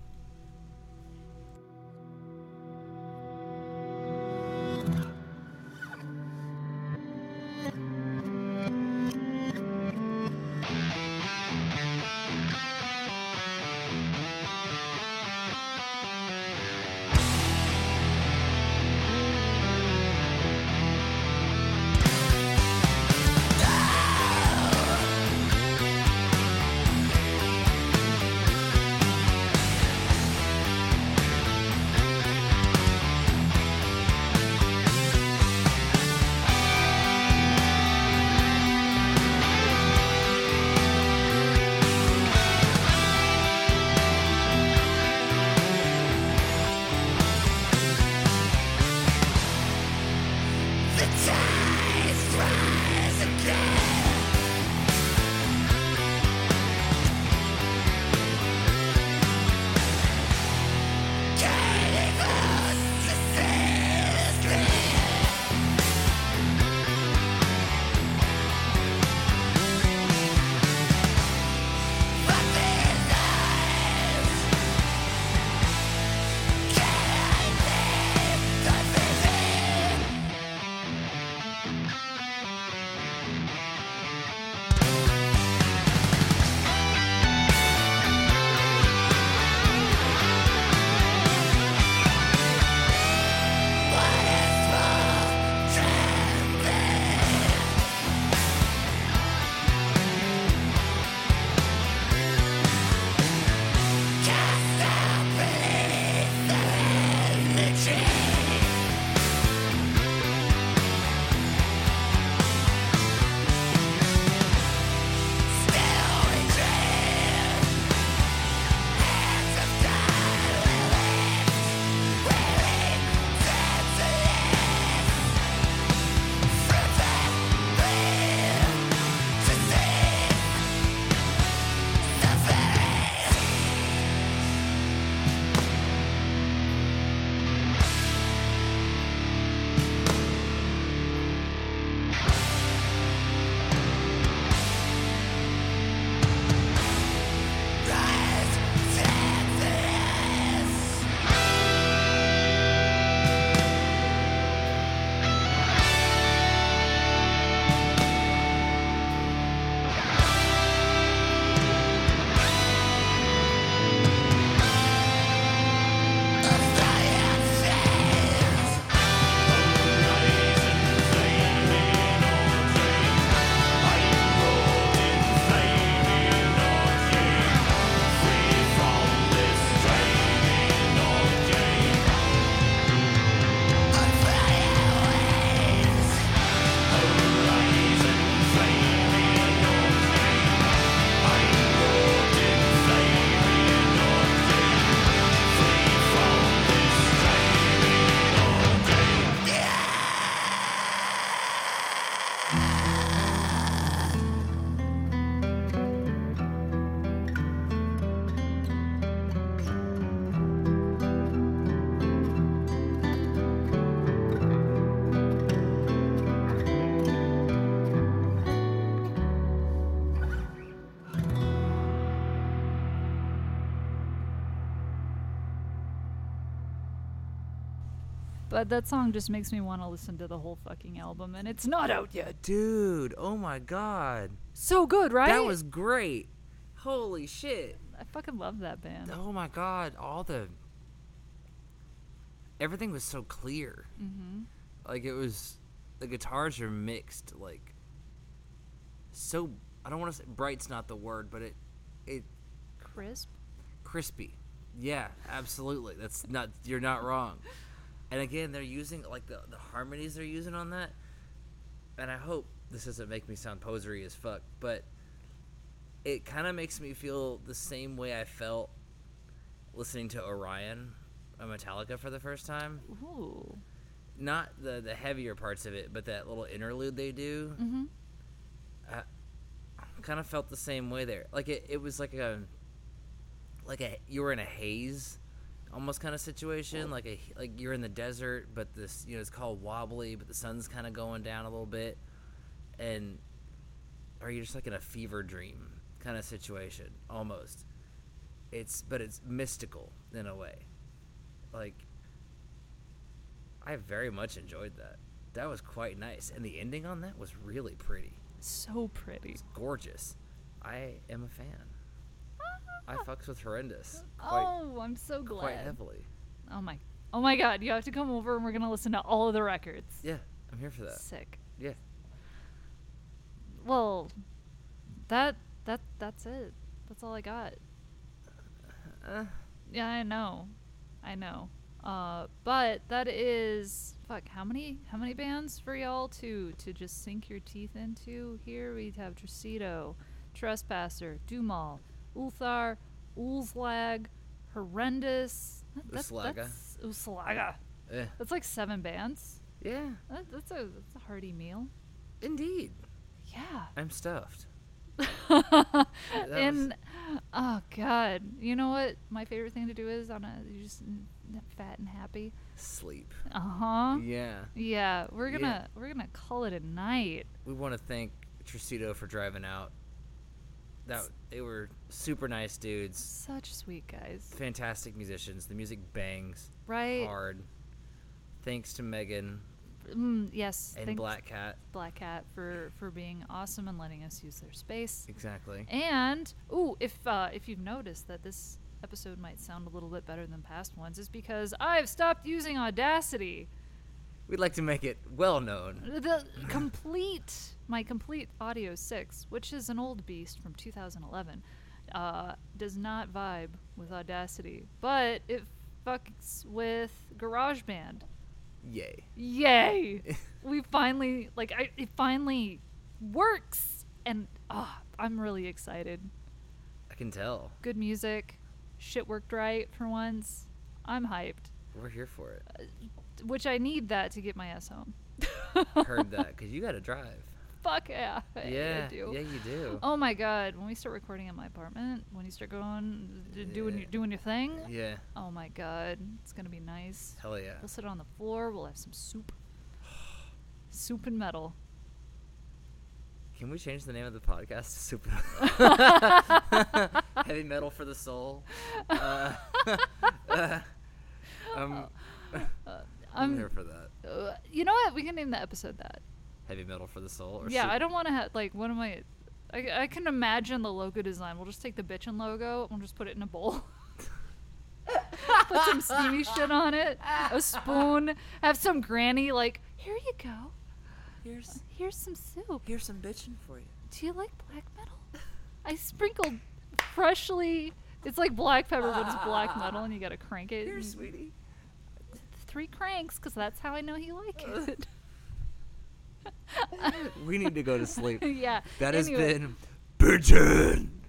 But that song just makes me want to listen to the whole fucking album, and it's not out yet. Dude, oh my god. So good, right? That was great. Holy shit. I fucking love that band. Oh my god, all the everything was so clear. Mm-hmm. Like it was the guitars are mixed like so I don't want to say bright's not the word, but it it Crisp. crispy. Yeah, absolutely. That's not you're not wrong. And again, they're using like the the harmonies they're using on that. And I hope this doesn't make me sound posery as fuck, but it kind of makes me feel the same way I felt listening to Orion by Metallica for the first time. Ooh. Not the the heavier parts of it, but that little interlude they do. Mm-hmm. I kind of felt the same way there. Like it, it was like a like a you were in a haze almost kind of situation like a like you're in the desert but this you know it's called wobbly but the sun's kind of going down a little bit and or you're just like in a fever dream kind of situation almost it's but it's mystical in a way like i very much enjoyed that that was quite nice and the ending on that was really pretty So pretty. it's gorgeous. I am a fan. I fucks with horrendous quite, oh, I'm so glad. quite heavily. Oh my. Oh my God! You have to come over and we're gonna listen to all of the records. Yeah, I'm here for that. Sick. Yeah. Well, that that that's it. That's all I got. Uh, Yeah, I know. I know. Uh, but that is fuck. How many how many bands for y'all to to just sink your teeth into? Here we have Trucido, Trespasser, Dumal, Ulthar, Ulslag, Horrendous. That- that's- Uzlaga. that's- Uzlaga. eh. That's like seven bands. Yeah, That, that's a that's a hearty meal. indeed. Yeah. I'm stuffed. [laughs] was- oh god, you know what? My favorite thing to do is on a you just fat and happy. Sleep. Uh huh. Yeah. Yeah, we're gonna we're gonna call it a night. We want to thank Trucido for driving out. That they were super nice dudes, Such sweet guys, fantastic musicians. The music bangs right? hard. Thanks to Megan Mm, yes. and Black Cat. Black Cat for for being awesome and letting us use their space. Exactly. And ooh, if uh, if you've noticed that this episode might sound a little bit better than past ones, is because I've stopped using Audacity. We'd like to make it well known. the complete my Komplete Audio 6 which is an old beast from 2011 uh, does not vibe with audacity but it fucks with garageband Yay. yay [laughs] we finally like I, it finally works and ah, i'm really excited I can tell. good music shit worked right for once i'm hyped We're here for it. which i need that to get my ass home Heard that [laughs] because you got to drive. Fuck yeah [laughs] I- I Yeah, do. yeah, you do. Oh my god, when we start recording in my apartment, when you start going d- doing your doing your thing, Yeah, oh my god, it's going to be nice. hell yeah. We'll sit on the floor, we'll have some soup. [sighs] soup and metal. Can we change the name of the podcast to Super [laughs] [laughs] Heavy Metal for the Soul? Uh, uh, um, I'm Um, here for that. uh, you know what? We can name the episode that. Heavy Metal for the Soul? Or yeah, Sup- I don't want to have like one of my I, I can imagine the logo design. We'll just take the bitchin' logo and we'll just put it in a bowl. [laughs] put some steamy shit on it, a spoon, have some granny like, here you go. Here's, Here's some soup. here's some bitching for you. Do you like black metal? I sprinkled freshly. It's like black pepper, but it's black metal, and you gotta crank it. Here, sweetie. Three cranks, because that's how I know you like it. [laughs] We need to go to sleep. [laughs] yeah. That has anyway. been Bitchin'.